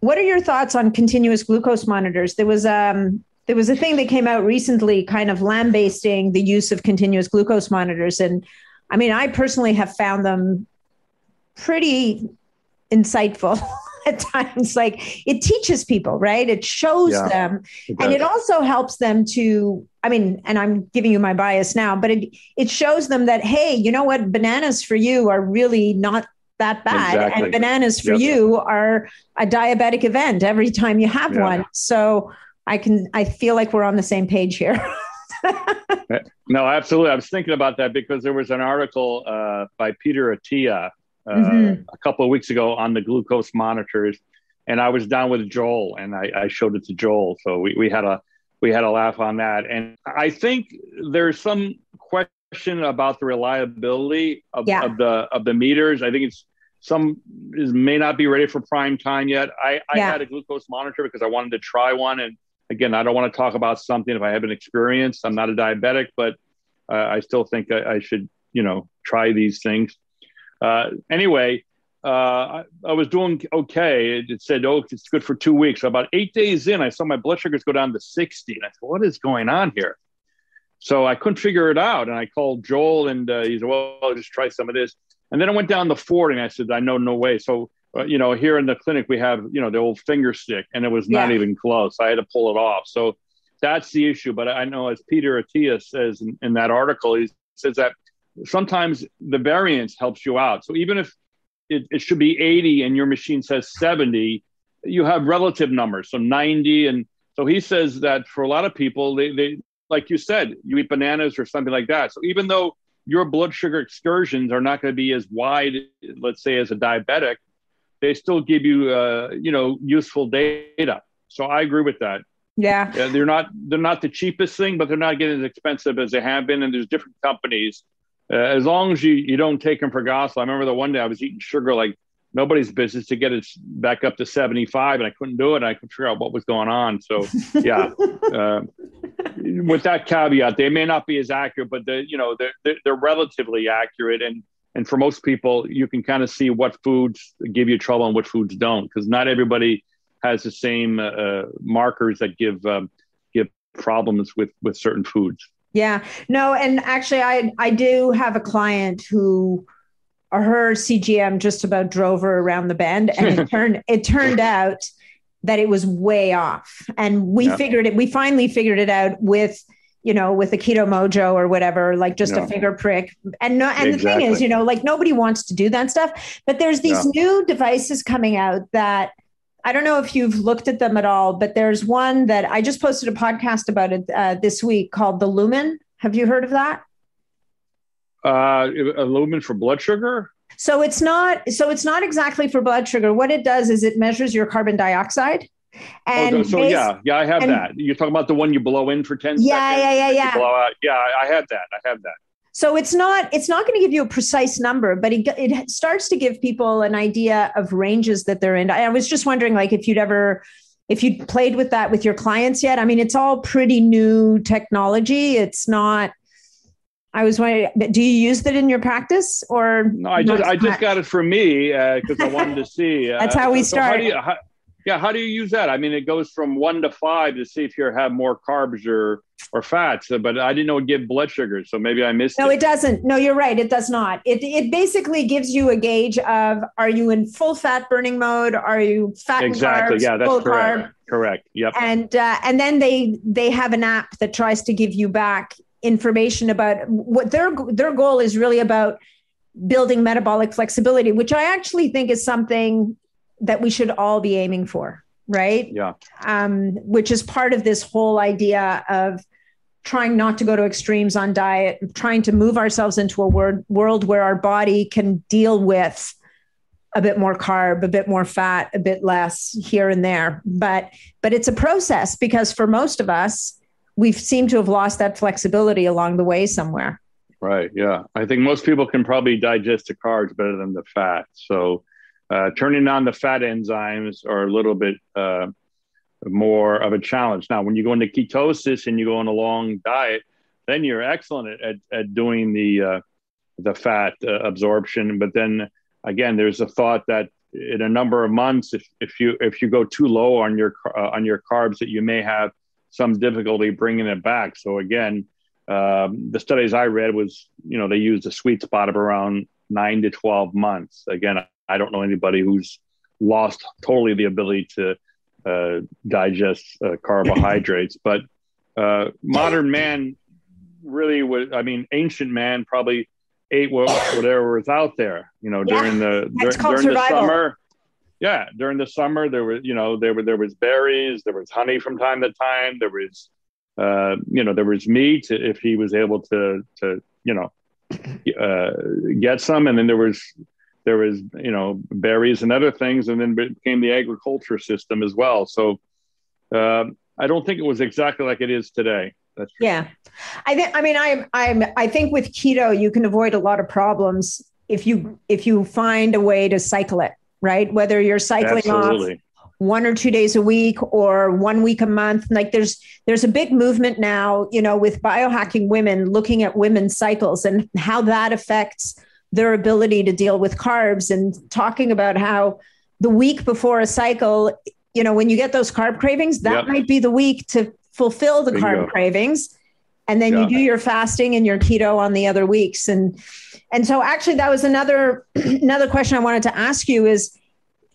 What are your thoughts on continuous glucose monitors? There was um, there was a thing that came out recently, kind of lambasting the use of continuous glucose monitors, and I mean, I personally have found them pretty insightful. at times like it teaches people right? It shows yeah, them. it and it also helps them to i mean and i'm giving you my bias now but it it shows them that hey you know what? Bananas for you are really not that bad exactly. and bananas for yep. you are a diabetic event every time you have yeah. one. So i can i feel like we're on the same page here. No absolutely. I was thinking about that because there was an article uh, by peter attia uh, mm-hmm. a couple of weeks ago on the glucose monitors, and I was down with Joel, and I, I showed it to Joel, so we, we had a we had a laugh on that, and I think there's some question about the reliability of, yeah. of the of the meters. I think it's some is may not be ready for prime time yet. I, I yeah. had a glucose monitor because I wanted to try one, and again, I don't want to talk about something if I haven't experienced. I'm not a diabetic, but uh, I still think I, I, should, you know, try these things. Uh, anyway, uh, I, I, was doing okay. It, it, said, oh, it's good for two weeks. So about eight days in, I saw my blood sugars go down to 60. And I said, what is going on here? So I couldn't figure it out. And I called Joel and uh, he said, well, I'll just try some of this. And then I went down the 40 and I said, I know, no way. So, uh, you know, here in the clinic, we have, you know, the old finger stick and it was not yeah. even close. I had to pull it off. So that's the issue. But I know, as Peter Attia says in, in that article, he says that sometimes the variance helps you out. So even if it, it, should be 80 and your machine says 70, you have relative numbers. So 90. And so he says that for a lot of people, they, they like you said, you eat bananas or something like that. So even though your blood sugar excursions are not going to be as wide, let's say, as a diabetic, they still give you uh, you know useful data. So I agree with that. Yeah. yeah. they're not they're not the cheapest thing, but they're not getting as expensive as they have been. And there's different companies. Uh, as long as you you don't take them for gospel. I remember the one day I was eating sugar like nobody's business to get it back up to 75 and I couldn't do it. And I couldn't figure out what was going on. So yeah, uh, with that caveat, they may not be as accurate, but you know, they're, they're relatively accurate. And, and for most people, you can kind of see what foods give you trouble and what foods don't, because not everybody has the same uh, markers that give, um, give problems with, with certain foods. Yeah, no, and actually, I I do have a client who uh, her CGM just about drove her around the bend, and it turned it turned out that it was way off, and we yeah. figured it. We finally figured it out with you know with a keto mojo or whatever like just no. a finger prick and no and exactly. the thing is you know like nobody wants to do that stuff but there's these new devices coming out that I don't know if you've looked at them at all, but there's one that I just posted a podcast about it uh, this week called the Lumen. Have you heard of that? Uh, a lumen for blood sugar. So it's not. So it's not exactly for blood sugar. What it does is it measures your carbon dioxide. And oh, so based, yeah, yeah, I have and, that. You're talking about the one you blow in for ten yeah, seconds. Yeah, yeah, yeah, yeah. Blow out. Yeah, I have that. I have that. So it's not it's not going to give you a precise number, but it, it starts to give people an idea of ranges that they're in. I was just wondering, like, if you'd ever if you'd played with that with your clients yet. I mean, it's all pretty new technology. It's not. I was wondering, do you use that in your practice or? No, I just I just got it for me because uh, I wanted to see. Uh, That's how we so start. So yeah, how do you use that? I mean, it goes from one to five to see if you have more carbs or or fats, but I didn't know it give blood sugar, so maybe I missed no, it. No, it doesn't. No, you're right. It does not. It it basically gives you a gauge of are you in full fat burning mode? Are you fat exactly? Carbs, yeah, that's correct. Carb? Correct. Yep. And uh, and then they they have an app that tries to give you back information about what their their goal is really about building metabolic flexibility, which I actually think is something that we should all be aiming for right? Yeah. Um, which is part of this whole idea of trying not to go to extremes on diet, trying to move ourselves into a word, world where our body can deal with a bit more carb, a bit more fat, a bit less here and there. But but it's a process because for most of us, we've seemed to have lost that flexibility along the way somewhere. Right. Yeah. I think most people can probably digest the carbs better than the fat. So uh, turning on the fat enzymes are a little bit uh, more of a challenge. Now, when you go into ketosis and you go on a long diet, then you're excellent at, at, doing the uh, the fat uh, absorption. But then again, there's a thought that in a number of months, if, if you if you go too low on your uh, on your carbs, that you may have some difficulty bringing it back. So again, um, the studies I read was you know they used a sweet spot of around nine to twelve months. Again, I don't know anybody who's lost totally the ability to uh, digest uh, carbohydrates. But uh, modern man really was, I mean, ancient man probably ate whatever was out there, you know, yeah. during the dur- during survival. the summer. Yeah, during the summer there was, you know, there were there was berries, there was honey from time to time, there was, uh, you know, there was meat if he was able to to you know uh, get some, and then there was there was you know berries and other things and then became the agriculture system as well. So uh, i don't think it was exactly like it is today. That's yeah. i think i mean i'm i'm i think with keto you can avoid a lot of problems if you if you find a way to cycle it right? Whether you're cycling Absolutely. off one or two days a week or one week a month like there's there's a big movement now you know with biohacking women looking at women's cycles and how that affects their ability to deal with carbs and talking about how the week before a cycle, you know, when you get those carb cravings, that yep. might be the week to fulfill the Bingo. carb cravings. And then yeah. you do your fasting and your keto on the other weeks. And and so actually that was another another question I wanted to ask you is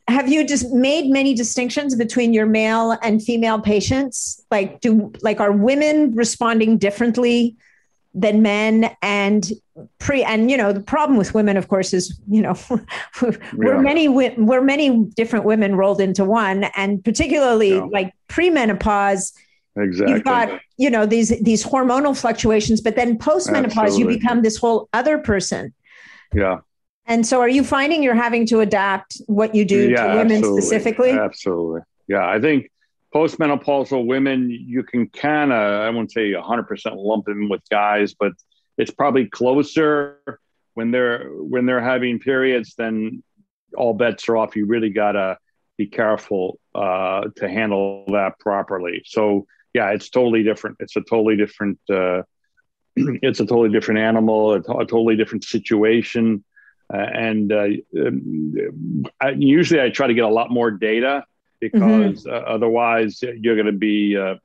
have you just made many distinctions between your male and female patients? Like do like are women responding differently than men and pre and you know the problem with women of course is you know we're yeah. many we're many different women rolled into one and particularly yeah. like premenopause exactly you've got you know these these hormonal fluctuations but then postmenopause Absolutely. you become this whole other person yeah And so, are you finding you're having to adapt what you do yeah, to women absolutely. specifically? Absolutely. Yeah, I think postmenopausal women, you can kind of, I won't say 100% lump them with guys, but it's probably closer when they're when they're having periods. Then all bets are off. You really gotta be careful uh, to handle that properly. So yeah, it's totally different. It's a totally different. Uh, it's a totally different animal. A, a totally different situation. Uh, and uh, um, I, usually I try to get a lot more data because mm-hmm. otherwise you're going to be uh,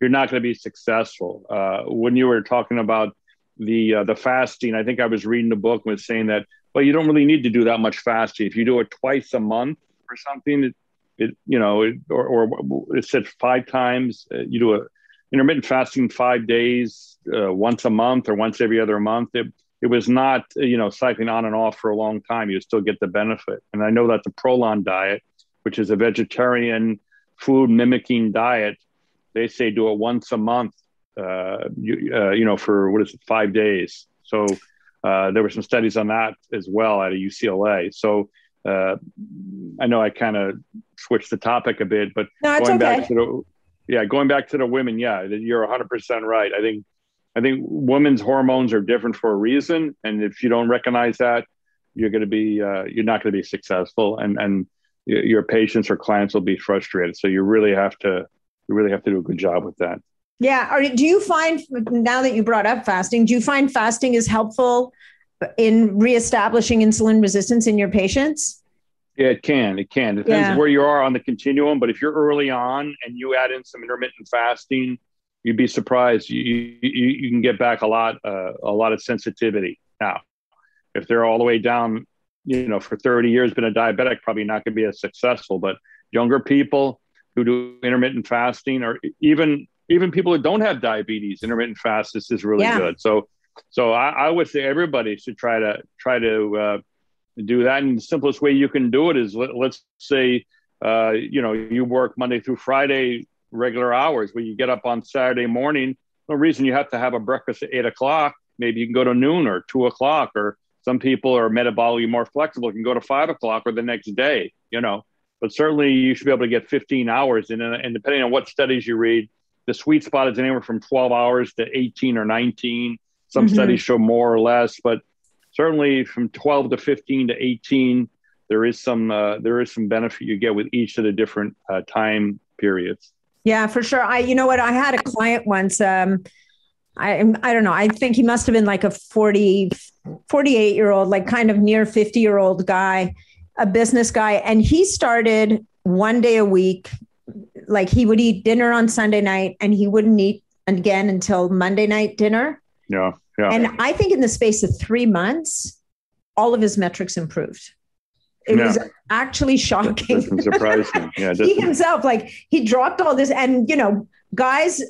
you're not going to be successful. Uh, when you were talking about the the fasting, I think I was reading the book was saying that well, you don't really need to do that much fasting. If you do it twice a month or something, it, it you know, it, or, or it said five times. You do a intermittent fasting five days, uh, once a month or once every other month. It, it was not you know cycling on and off for a long time. You still get the benefit, and I know that the Prolon diet which is a vegetarian food mimicking diet. They say do it once a month, uh, you, uh, you know, for what is it, five days. So uh, there were some studies on that as well at a UCLA. So uh, I know I kind of switched the topic a bit, but no, going okay. back to the yeah, going back to the women, yeah, you're 100 percent right. I think I think women's hormones are different for a reason, and if you don't recognize that, you're going to be uh, you're not going to be successful. And and your patients or clients will be frustrated. So you really have to you really have to do a good job with that. Yeah. Are, do you find now that you brought up fasting, do you find fasting is helpful in reestablishing insulin resistance in your patients? Yeah, it can. It can. It depends yeah. where you are on the continuum. But if you're early on and you add in some intermittent fasting, you'd be surprised. You you, you can get back a lot uh, a lot of sensitivity. Now, if they're all the way down you know, for 30 years been a diabetic, probably not going to be as successful. But younger people who do intermittent fasting, or even even people who don't have diabetes, intermittent fast this is really yeah. good. So, so I, I, would say everybody should try to try to uh, do that. And the simplest way you can do it is let, us say, uh, you know, you work Monday through Friday regular hours, where you get up on Saturday morning. No reason you have to have a breakfast at eight o'clock. Maybe you can go to noon or two o'clock or some people are metabolically more flexible, can go to five o'clock or the next day, you know. But certainly you should be able to get 15 hours. And, and depending on what studies you read, the sweet spot is anywhere from 12 hours to 18 or 19. Some mm-hmm. studies show more or less, but certainly from 12 to 15 to 18, there is some uh, there is some benefit you get with each of the different uh, time periods. Yeah, for sure. I you know what I had a client once. Um, I I don't know. I think he must have been like a 40 48 year old, like kind of near 50 year old guy, a business guy. And he started one day a week. Like he would eat dinner on Sunday night and he wouldn't eat again until Monday night dinner. Yeah. Yeah. And I think in the space of three months, all of his metrics improved. It yeah. was actually shocking. surprising. Yeah. he himself, like he dropped all this. And, you know, guys,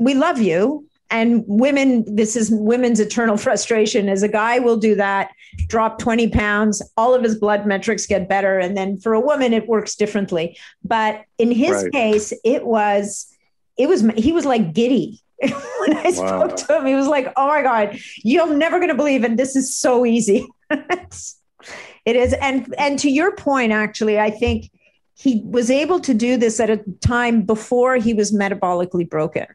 we love you. And women this is women's eternal frustration is a guy will do that drop 20 pounds all of his blood metrics get better. And then for a woman it works differently. But in his right. case it was it was he was like giddy. When i wow. spoke to him he was like oh my god you're never going to believe and this is so easy. It is. And and to your point actually i think he was able to do this at a time before he was metabolically broken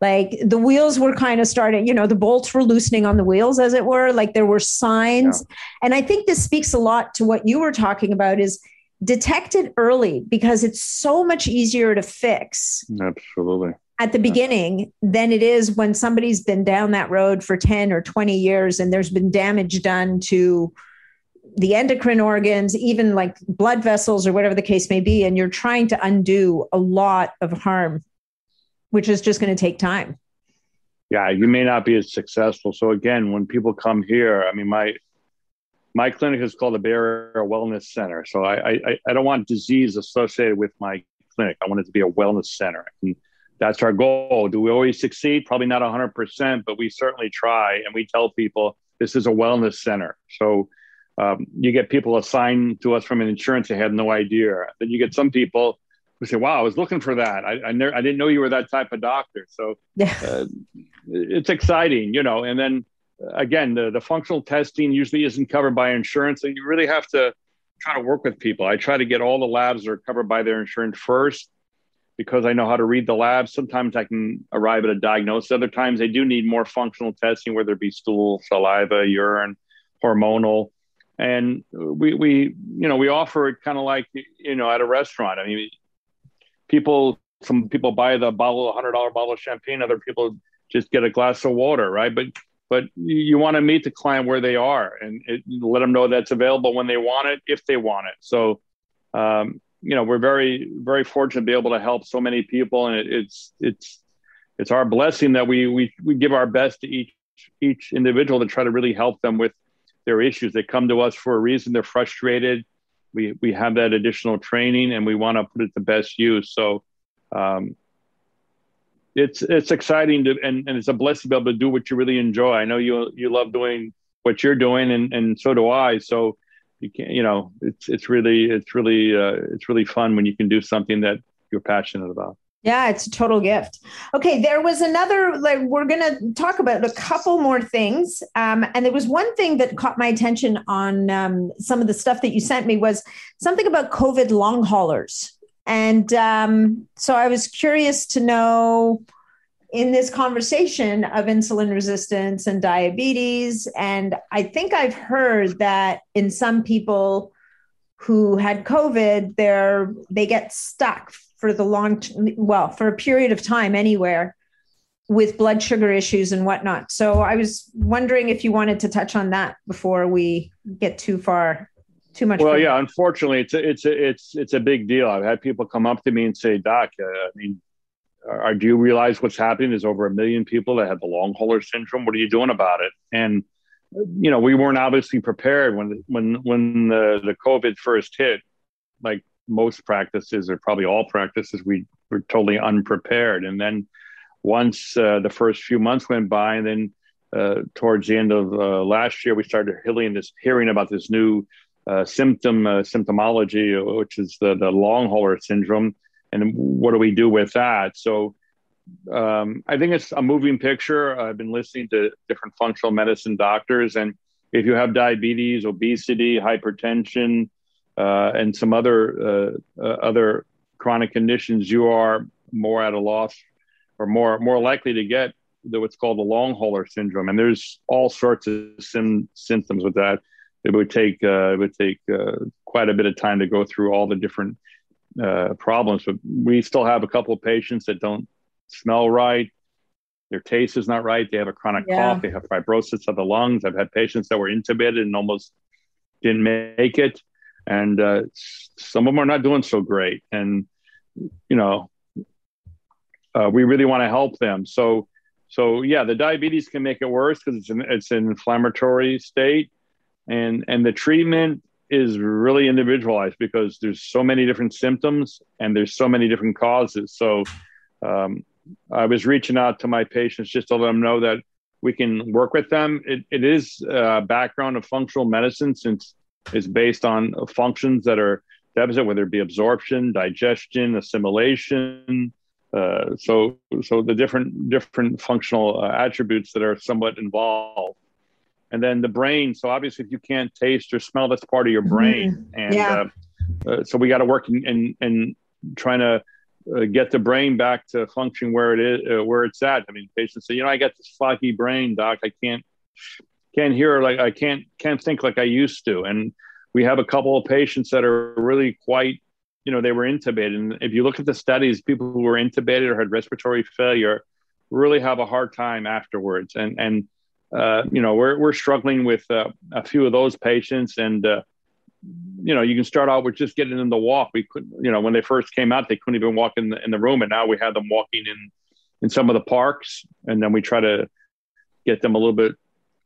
like the wheels were kind of starting you know the bolts were loosening on the wheels as it were. Like there were signs. Yeah. and i think this speaks a lot to what you were talking about is detect it early because it's so much easier to fix absolutely. at the beginning than it is when somebody's been down that road for 10 or 20 years and there's been damage done to the endocrine organs, even like blood vessels or whatever the case may be, and you're trying to undo a lot of harm which is just going to take time. Yeah, you may not be as successful. So again, when people come here, I mean, my my clinic is called the Area Wellness Center. So I, I I don't want disease associated with my clinic. I want it to be a wellness center. And that's our goal. Do we always succeed? Probably not 100%, but we certainly try. And we tell people this is a wellness center. So um, you get people assigned to us from an insurance, they have no idea. Then you get some people we say, "Wow, I was looking for that. I I, never, I didn't know you were that type of doctor." So yeah. uh, it's exciting, you know. And then again, the, the functional testing usually isn't covered by insurance. So you really have to try to work with people. I try to get all the labs that are covered by their insurance first because I know how to read the labs. Sometimes I can arrive at a diagnosis. Other times they do need more functional testing, whether it be stool, saliva, urine, hormonal. And we, we you know, we offer it kind of like, you know, at a restaurant. I mean, people, some people buy the bottle, a $100 bottle of champagne. Other people just get a glass of water, right? But but you want to meet the client where they are and it, let them know that's available when they want it, if they want it. So, um, you know, we're very very fortunate to be able to help so many people, and it, it's it's it's our blessing that we we we give our best to each each individual to try to really help them with their issues. They come to us for a reason. They're frustrated. We we have that additional training, and we want to put it to best use. So. Um, it's it's exciting to and, and it's a blessing to be able to do what you really enjoy. I know you you love doing what you're doing and, and so do I. So you can you know it's it's really it's really uh, it's really fun when you can do something that you're passionate about. Yeah, it's a total gift. Okay, there was another, like, we're going to talk about a couple more things. Um, and there was one thing that caught my attention on um, some of the stuff that you sent me was something about COVID long haulers. And um, so I was curious to know in this conversation of insulin resistance and diabetes. And I think I've heard that in some people who had COVID, they're, they get stuck for the long, well, for a period of time anywhere with blood sugar issues and whatnot. So I was wondering if you wanted to touch on that before we get too far too much. Well, yeah, unfortunately, it's a, it's a, it's it's a big deal. I've had people come up to me and say, "Doc, uh, I mean, are, do you realize what's happening? There's over a million people that have the long hauler syndrome. What are you doing about it?" And you know, we weren't obviously prepared when when when the the COVID first hit. Like most practices, or probably all practices, we were totally unprepared. And then once uh, the first few months went by, and then uh, towards the end of uh, last year, we started hearing this, hearing about this new uh, symptom uh, symptomology, which is the the long hauler syndrome, and what do we do with that? So. Um, I think it's a moving picture. I've been listening to different functional medicine doctors, and if you have diabetes, obesity, hypertension, and some other uh, uh, other chronic conditions, you are more at a loss or more more likely to get the, what's called the long hauler syndrome. And there's all sorts of sim- symptoms with that it would take uh, it would take uh, quite a bit of time to go through all the different uh, problems. But we still have a couple of patients that don't smell right. Their taste is not right. They have a chronic yeah. cough. They have fibrosis of the lungs. I've had patients that were intubated and almost didn't make it, and uh, some of them are not doing so great. And you know, uh, we really want to help them. So, so yeah, the diabetes can make it worse because it's an it's an inflammatory state and and the treatment is really individualized because there's so many different symptoms and there's so many different causes so um, i was reaching out to my patients just to let them know that we can work with them it, it is a background of functional medicine since it's based on functions that are deficit whether it be absorption digestion assimilation uh, so so the different different functional uh, attributes that are somewhat involved and then the brain. So obviously, if you can't taste or smell, that's part of your brain, mm-hmm. and yeah. uh, uh, so we got to work in, in, in trying to uh, get the brain back to function where it is, uh, where it's at. I mean, patients say, you know, I got this foggy brain, doc. I can't can't hear like I can't can't think like I used to, and we have a couple of patients that are really quite you know they were intubated and if you look at the studies people who were intubated or had respiratory failure really have a hard time afterwards and and uh, you know, we're, we're struggling with uh, a few of those patients. And, uh, you know, you can start out with just getting them to walk. We couldn't, you know, when they first came out, they couldn't even walk in the, in the room. And now we have them walking in, in some of the parks. And then we try to get them a little bit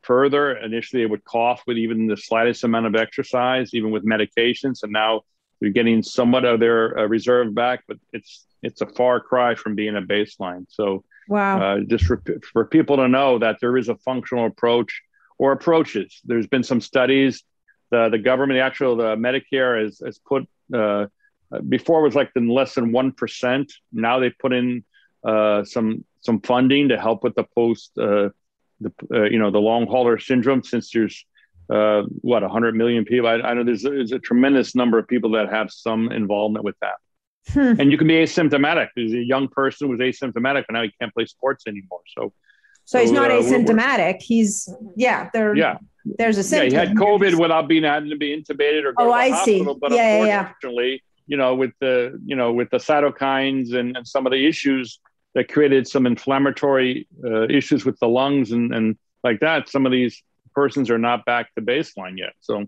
further. Initially, they would cough with even the slightest amount of exercise, even with medications. And now we're getting somewhat of their uh, reserve back, but it's, it's a far cry from being a baseline. So, Wow. Uh, just for, for people to know that there is a functional approach or approaches. There's been some studies. The, the government, the actual the Medicare has, has put, uh, before it was like in less than 1%. Now they put in uh, some, some funding to help with the post uh, the uh, you know the long hauler syndrome since there's uh, what 100 million people I, I know there's, there's, a tremendous number of people that have some involvement with that hmm. and you can be asymptomatic there's a young person who's asymptomatic and now he can't play sports anymore so so, so he's not uh, asymptomatic we're, he's yeah there yeah there's a symptom. yeah he had covid without being having to be intubated or go oh, to I hospital see. but yeah, unfortunately yeah. you know with the you know with the cytokines and, and some of the issues that created some inflammatory uh, issues with the lungs and, and like that. Some of these persons are not back to baseline yet. So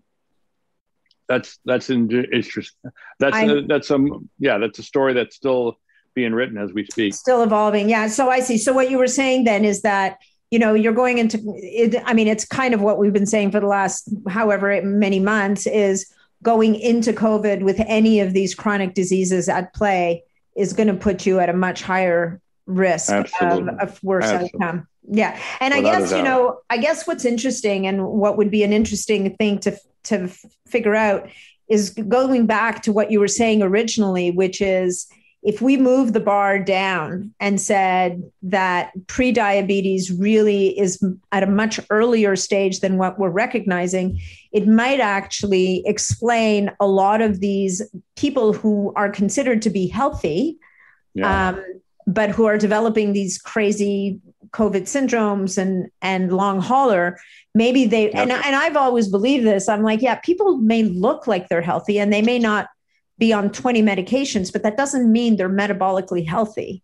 that's that's interesting. That's a, that's some yeah that's a story that's still being written as we speak. Still evolving. Yeah. So I see. So what you were saying then is that you know you're going into it, i mean it's kind of what we've been saying for the last however many months is going into covid with any of these chronic diseases at play is going to put you at a much higher risk of, of, worse Absolutely. outcome. Yeah. And I guess, you know, I guess what's interesting and what would be an interesting thing to, to figure out is going back to what you were saying originally, which is if we move the bar down and said that pre-diabetes really is at a much earlier stage than what we're recognizing, it might actually explain a lot of these people who are considered to be healthy yeah. um, but who are developing these crazy COVID syndromes and and long hauler, maybe they yep. and and I've always believed this. I'm like, yeah, people may look like they're healthy and they may not be on 20 medications, but that doesn't mean they're metabolically healthy.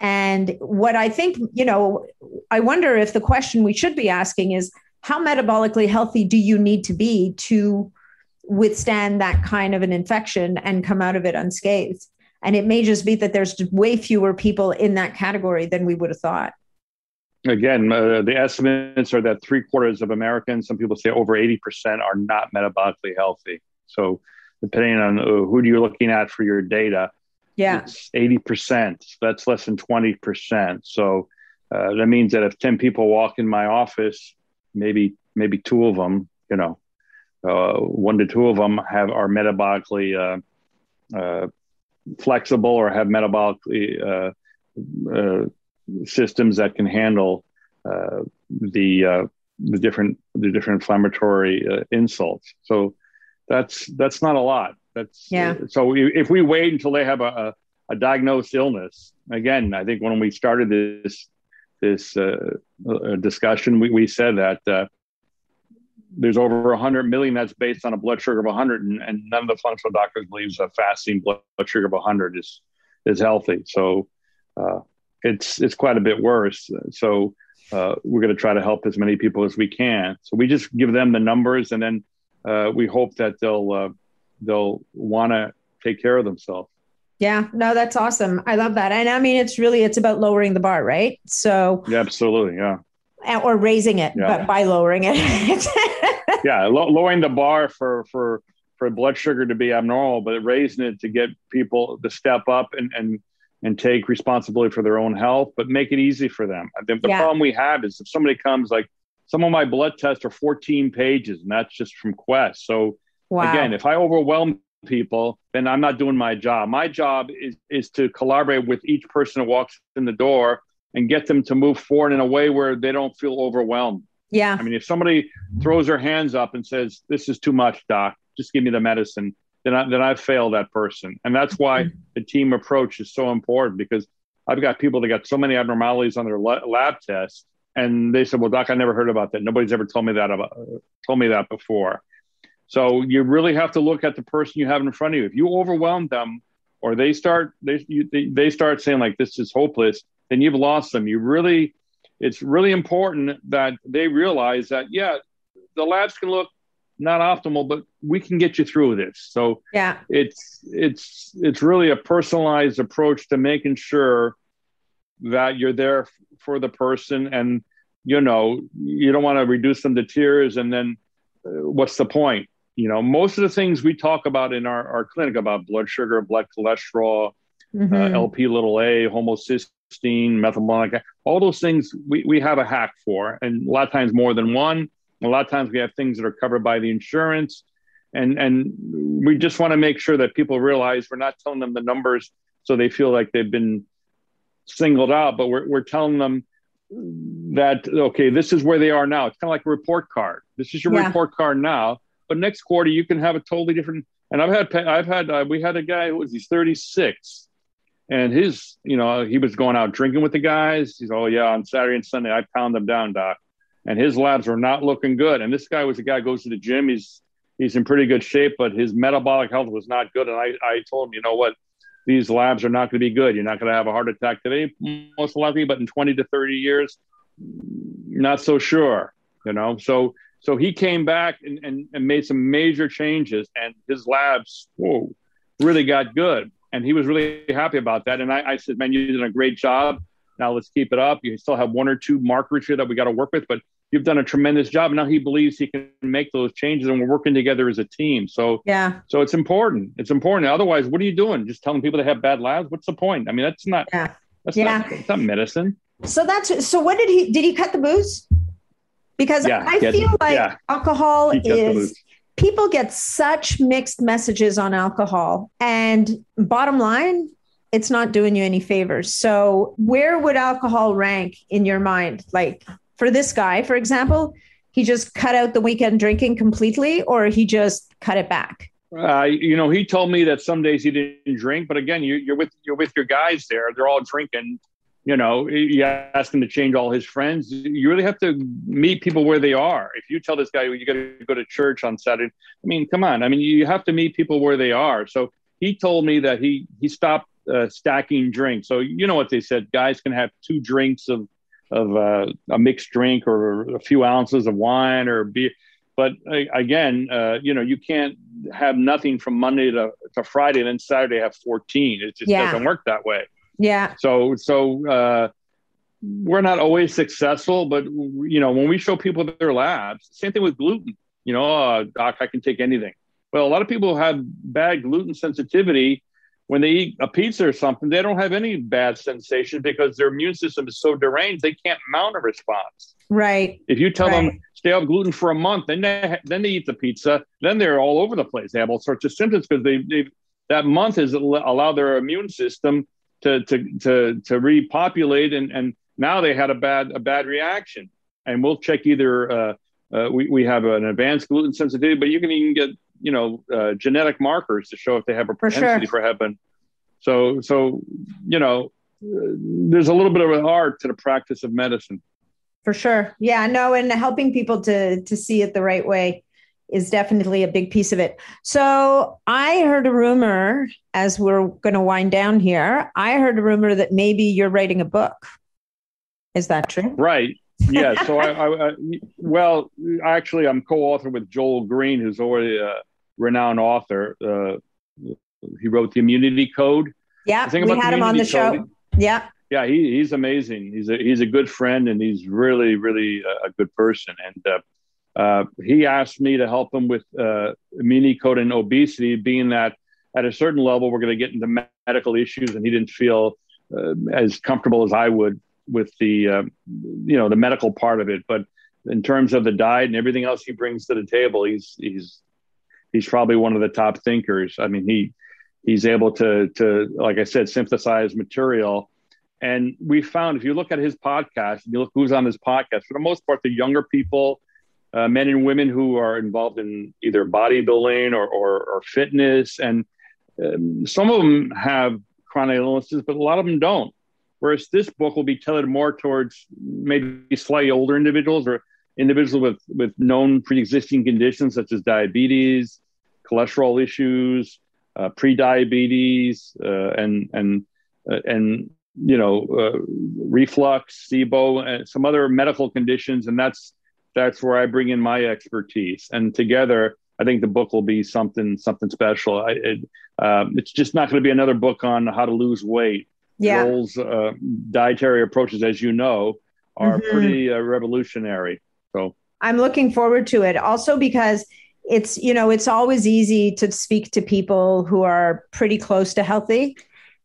And what I think, you know, I wonder if the question we should be asking is how metabolically healthy do you need to be to withstand that kind of an infection and come out of it unscathed? And it may just be that there's way fewer people in that category than we would have thought. Again, uh, the estimates are that three quarters of Americans, some people say over 80%, are not metabolically healthy. So, depending on uh, who you're looking at for your data, yeah, it's 80%. That's less than 20%. So, uh, that means that if 10 people walk in my office, maybe maybe two of them, you know, uh, one to two of them have are metabolically uh, uh, flexible or have metabolically uh, uh, systems that can handle uh, the uh, the different the different inflammatory uh, insults. So that's that's not a lot. That's yeah. so if we wait until they have a, a, a diagnosed illness, again, I think when we started this this discussion, we, we said that there's over 100 million that's based on a blood sugar of 100 and, and none of the functional doctors believes a fasting blood sugar of 100 is is healthy. So uh, it's it's quite a bit worse. So uh, we're going to try to help as many people as we can. So we just give them the numbers and then uh, we hope that they'll uh, they'll want to take care of themselves. Yeah no that's awesome. I love that. And i mean it's really it's about lowering the bar right? So yeah absolutely yeah. Or raising it, yeah. but by lowering it. yeah, lowering the bar for for for blood sugar to be abnormal, but raising it to get people to step up and and and take responsibility for their own health, but make it easy for them. I think the yeah. problem we have is if somebody comes like some of my blood tests are 14 pages, and that's just from Quest. So wow. again, if I overwhelm people, then I'm not doing my job. My job is is to collaborate with each person who walks in the door and get them to move forward in a way where they don't feel overwhelmed. Yeah. I mean, if somebody throws their hands up and says, "This is too much, doc. Just give me the medicine," then I, then I've failed that person, and that's why mm-hmm. the team approach is so important because I've got people that got so many abnormalities on their lab tests, and they said, "Well, doc, I never heard about that. Nobody's ever told me that about told me that before." So you really have to look at the person you have in front of you. If you overwhelm them, or they start they you, they, they start saying like, "This is hopeless," then you've lost them. You really, it's really important that they realize that, yeah, the labs can look not optimal, but we can get you through this. So yeah, it's it's it's really a personalized approach to making sure that you're there for the person, and you know you don't want to reduce them to tears, and then uh, what's the point? You know, most of the things we talk about in our, our clinic about blood sugar, blood cholesterol, mm-hmm. uh, LP little a, homocysteine methylmalonic, all those things we, we have a hack for. And a lot of times more than one. A lot of times we have things that are covered by the insurance. And, and we just want to make sure that people realize we're not telling them the numbers so they feel like they've been singled out, but we're, we're telling them that okay, this is where they are now. It's kind of like a report card. This is your yeah. report card now, but next quarter you can have a totally different. And I've had I've had uh, we had a guy who was he's 36, and his you know he was going out drinking with the guys. He's oh yeah on Saturday and Sunday I pound them down, doc, and his labs were not looking good. And this guy was a guy goes to the gym. He's he's in pretty good shape, but his metabolic health was not good. And I I told him you know what these labs are not going to be good. You're not going to have a heart attack today, most likely, but in 20 to 30 years, not so sure, you know? So, so he came back and, and, and made some major changes and his labs, whoa, really got good. And he was really happy about that. And I, I said, man, you did a great job. Now let's keep it up. You still have one or two markers here that we got to work with, but you've done a tremendous job. And now he believes he can make those changes, and we're working together as a team. So yeah, so it's important. It's important. Otherwise, what are you doing? Just telling people they have bad labs? What's the point? I mean, that's not. Yeah. That's yeah. not. It's not medicine. So that's so. What did he? Did he cut the booze? Because yeah, I feel like yeah. alcohol is. People get such mixed messages on alcohol, and bottom line, it's not doing you any favors. So, where would alcohol rank in your mind? Like, for this guy, for example, he just cut out the weekend drinking completely, or he just cut it back? Uh, you know, he told me that some days he didn't drink, but again, you, are with you're with your guys there; they're all drinking. You know, you ask him to change all his friends. You really have to meet people where they are. If you tell this guy you got to go to church on Saturday, I mean, come on. I mean, you have to meet people where they are. So he told me that he he stopped uh, stacking drinks. So you know what they said: guys can have two drinks of of uh, a mixed drink or a few ounces of wine or beer. But uh, again, uh, you know, you can't have nothing from Monday to, to Friday and then Saturday have 14. It just yeah. doesn't work that way. Yeah. So, so, uh, we're not always successful, but you know, when we show people their labs, same thing with gluten, you know, oh, doc, I can take anything. Well, a lot of people have bad gluten sensitivity when they eat a pizza or something, they don't have any bad sensation because their immune system is so deranged they can't mount a response. Right. If you tell right. them stay off gluten for a month, then they then they eat the pizza, then they're all over the place. They have all sorts of symptoms because they they that month has allowed their immune system to to to to repopulate and and now they had a bad a bad reaction. And we'll check either uh, uh, we we have an advanced gluten sensitivity, but you can even get you know uh, genetic markers to show if they have a propensity for, sure. for having. So so you know, there's a little bit of an art to the practice of medicine. For sure, yeah, no, and helping people to to see it the right way is definitely a big piece of it. So I heard a rumor as we're going to wind down here. I heard a rumor that maybe you're writing a book. Is that true? Right yeah. So I, I, I, well, actually, I'm co-author with Joel Greene, who's already a renowned author. Uh, he wrote the Immunity Code. Yeah, we had him on the show. Code, yeah. Yeah, he, he's amazing. He's a he's a good friend, and he's really really a, good person. And uh, uh, he asked me to help him with uh, code and obesity, being that at a certain level we're going to get into medical issues, and he didn't feel uh, as comfortable as I would with the uh, you know the medical part of it. But in terms of the diet and everything else he brings to the table, he's he's he's probably one of the top thinkers. I mean, he he's able to to like I said, synthesize material. And we found if you look at his podcast, and you look who's on his podcast, for the most part, the younger people, uh, men and women who are involved in either bodybuilding or, or, or fitness. And um, some of them have chronic illnesses, but a lot of them don't. Whereas this book will be tailored more towards maybe slightly older individuals or individuals with, with known pre-existing conditions such as diabetes, cholesterol issues, uh, pre-diabetes, uh, and and uh, and you know uh, reflux, SIBO, and some other medical conditions, and that's that's where I bring in my expertise. And together, I think the book will be something something special. I, it, um, it's just not going to be another book on how to lose weight yeah. Joel's uh, dietary approaches, as you know, are mm-hmm. pretty uh, revolutionary. So I'm looking forward to it. Also because it's you know it's always easy to speak to people who are pretty close to healthy.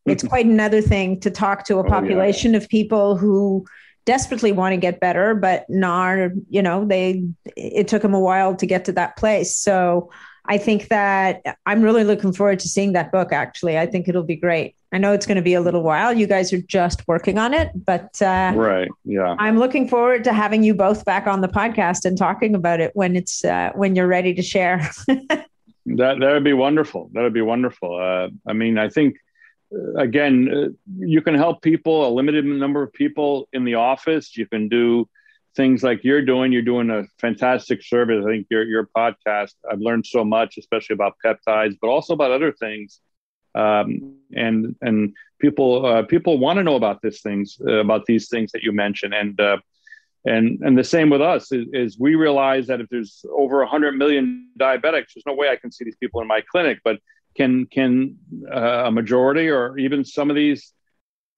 It's quite another thing to talk to a population oh, yeah. of people who desperately want to get better, but not you know they it took them a while to get to that place. So I think that I'm really looking forward to seeing that book. Actually, I think it'll be great. I know it's going to be a little while. You guys are just working on it, but uh, right, yeah. I'm looking forward to having you both back on the podcast and talking about it when it's uh, when you're ready to share. that that would be wonderful. That would be wonderful. Uh, I mean, I think again, uh, you can help people, a limited number of people in the office. You can do things like you're doing. You're doing a fantastic service. I think your your podcast. I've learned so much, especially about peptides, but also about other things. Um, and and people uh, people want to know about these things, uh, about these things that you mentioned, and uh, and and the same with us is, is we realize that if there's over 100 million diabetics, there's no way I can see these people in my clinic, but can can uh, a majority or even some of these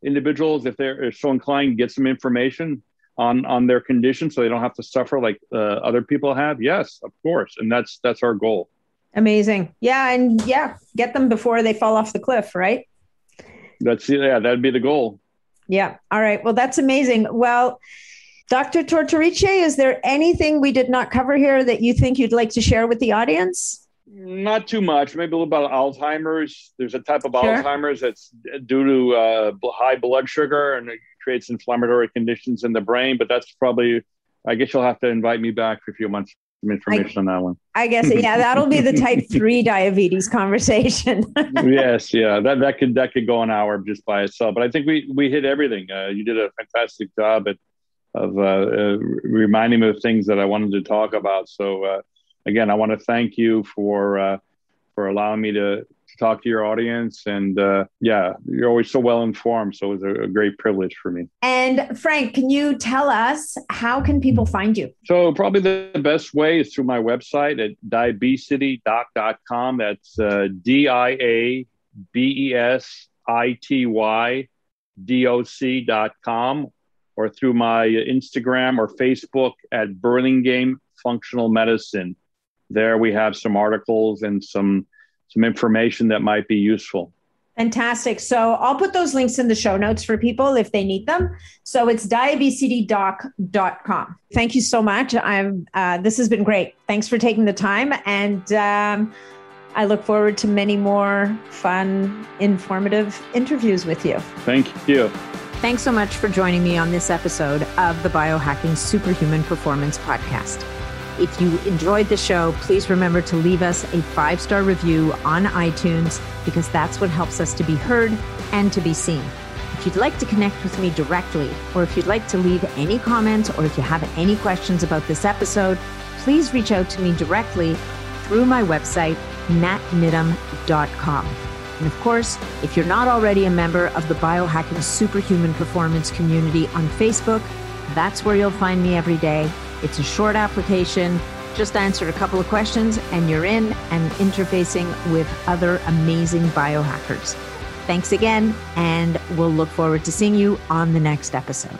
individuals, if they're so inclined, get some information on on their condition so they don't have to suffer like uh, other people have? Yes of course. And that's that's our goal. Amazing. Yeah and yeah get them before they fall off the cliff right? That's yeah that'd be the goal. Yeah. All right. Well that's amazing. Well dr tortorice is there anything we did not cover here that you think you'd like to share with the audience not too much maybe a little about alzheimer's there's a type of sure. alzheimer's that's due to uh, high blood sugar and it creates inflammatory conditions in the brain. But that's probably, I guess you'll have to invite me back for a few months some information I, on that one. I guess yeah, that'll be the type three diabetes conversation. yes, yeah, that that could that could go an hour just by itself. But I think we we hit everything. Uh, you did a fantastic job at of uh, uh, reminding me of things that I wanted to talk about. So uh, again, I want to thank you for uh, for allowing me to talk to your audience. And uh, yeah, you're always so well informed. So it was a, a, great privilege for me. And Frank, can you tell us how can people find you? So probably the best way is through my website at diabesitydoc.com. That's uh, D-I-A-B-E-S-I-T-Y-D-O-C.com or through my Instagram or Facebook at Burlingame Functional Medicine. There we have some articles and some some information that might be useful. Fantastic. So I'll put those links in the show notes for people if they need them. So it's diabesitydoc.com. Thank you so much. I'm, uh, this has been great. Thanks for taking the time. And um, I look forward to many more fun, informative interviews with you. Thank you. Thanks so much for joining me on this episode of the Biohacking Superhuman Performance Podcast. If you enjoyed the show, please remember to leave us a five star review on iTunes because that's what helps us to be heard and to be seen. If you'd like to connect with me directly, or if you'd like to leave any comments, or if you have any questions about this episode, please reach out to me directly through my website, natniddam.com. And of course, if you're not already a member of the Biohacking Superhuman Performance community on Facebook, that's where you'll find me every day it's a short application. Just answer a couple of questions and you're in and interfacing with other amazing biohackers. Thanks again, and we'll look forward to seeing you on the next episode.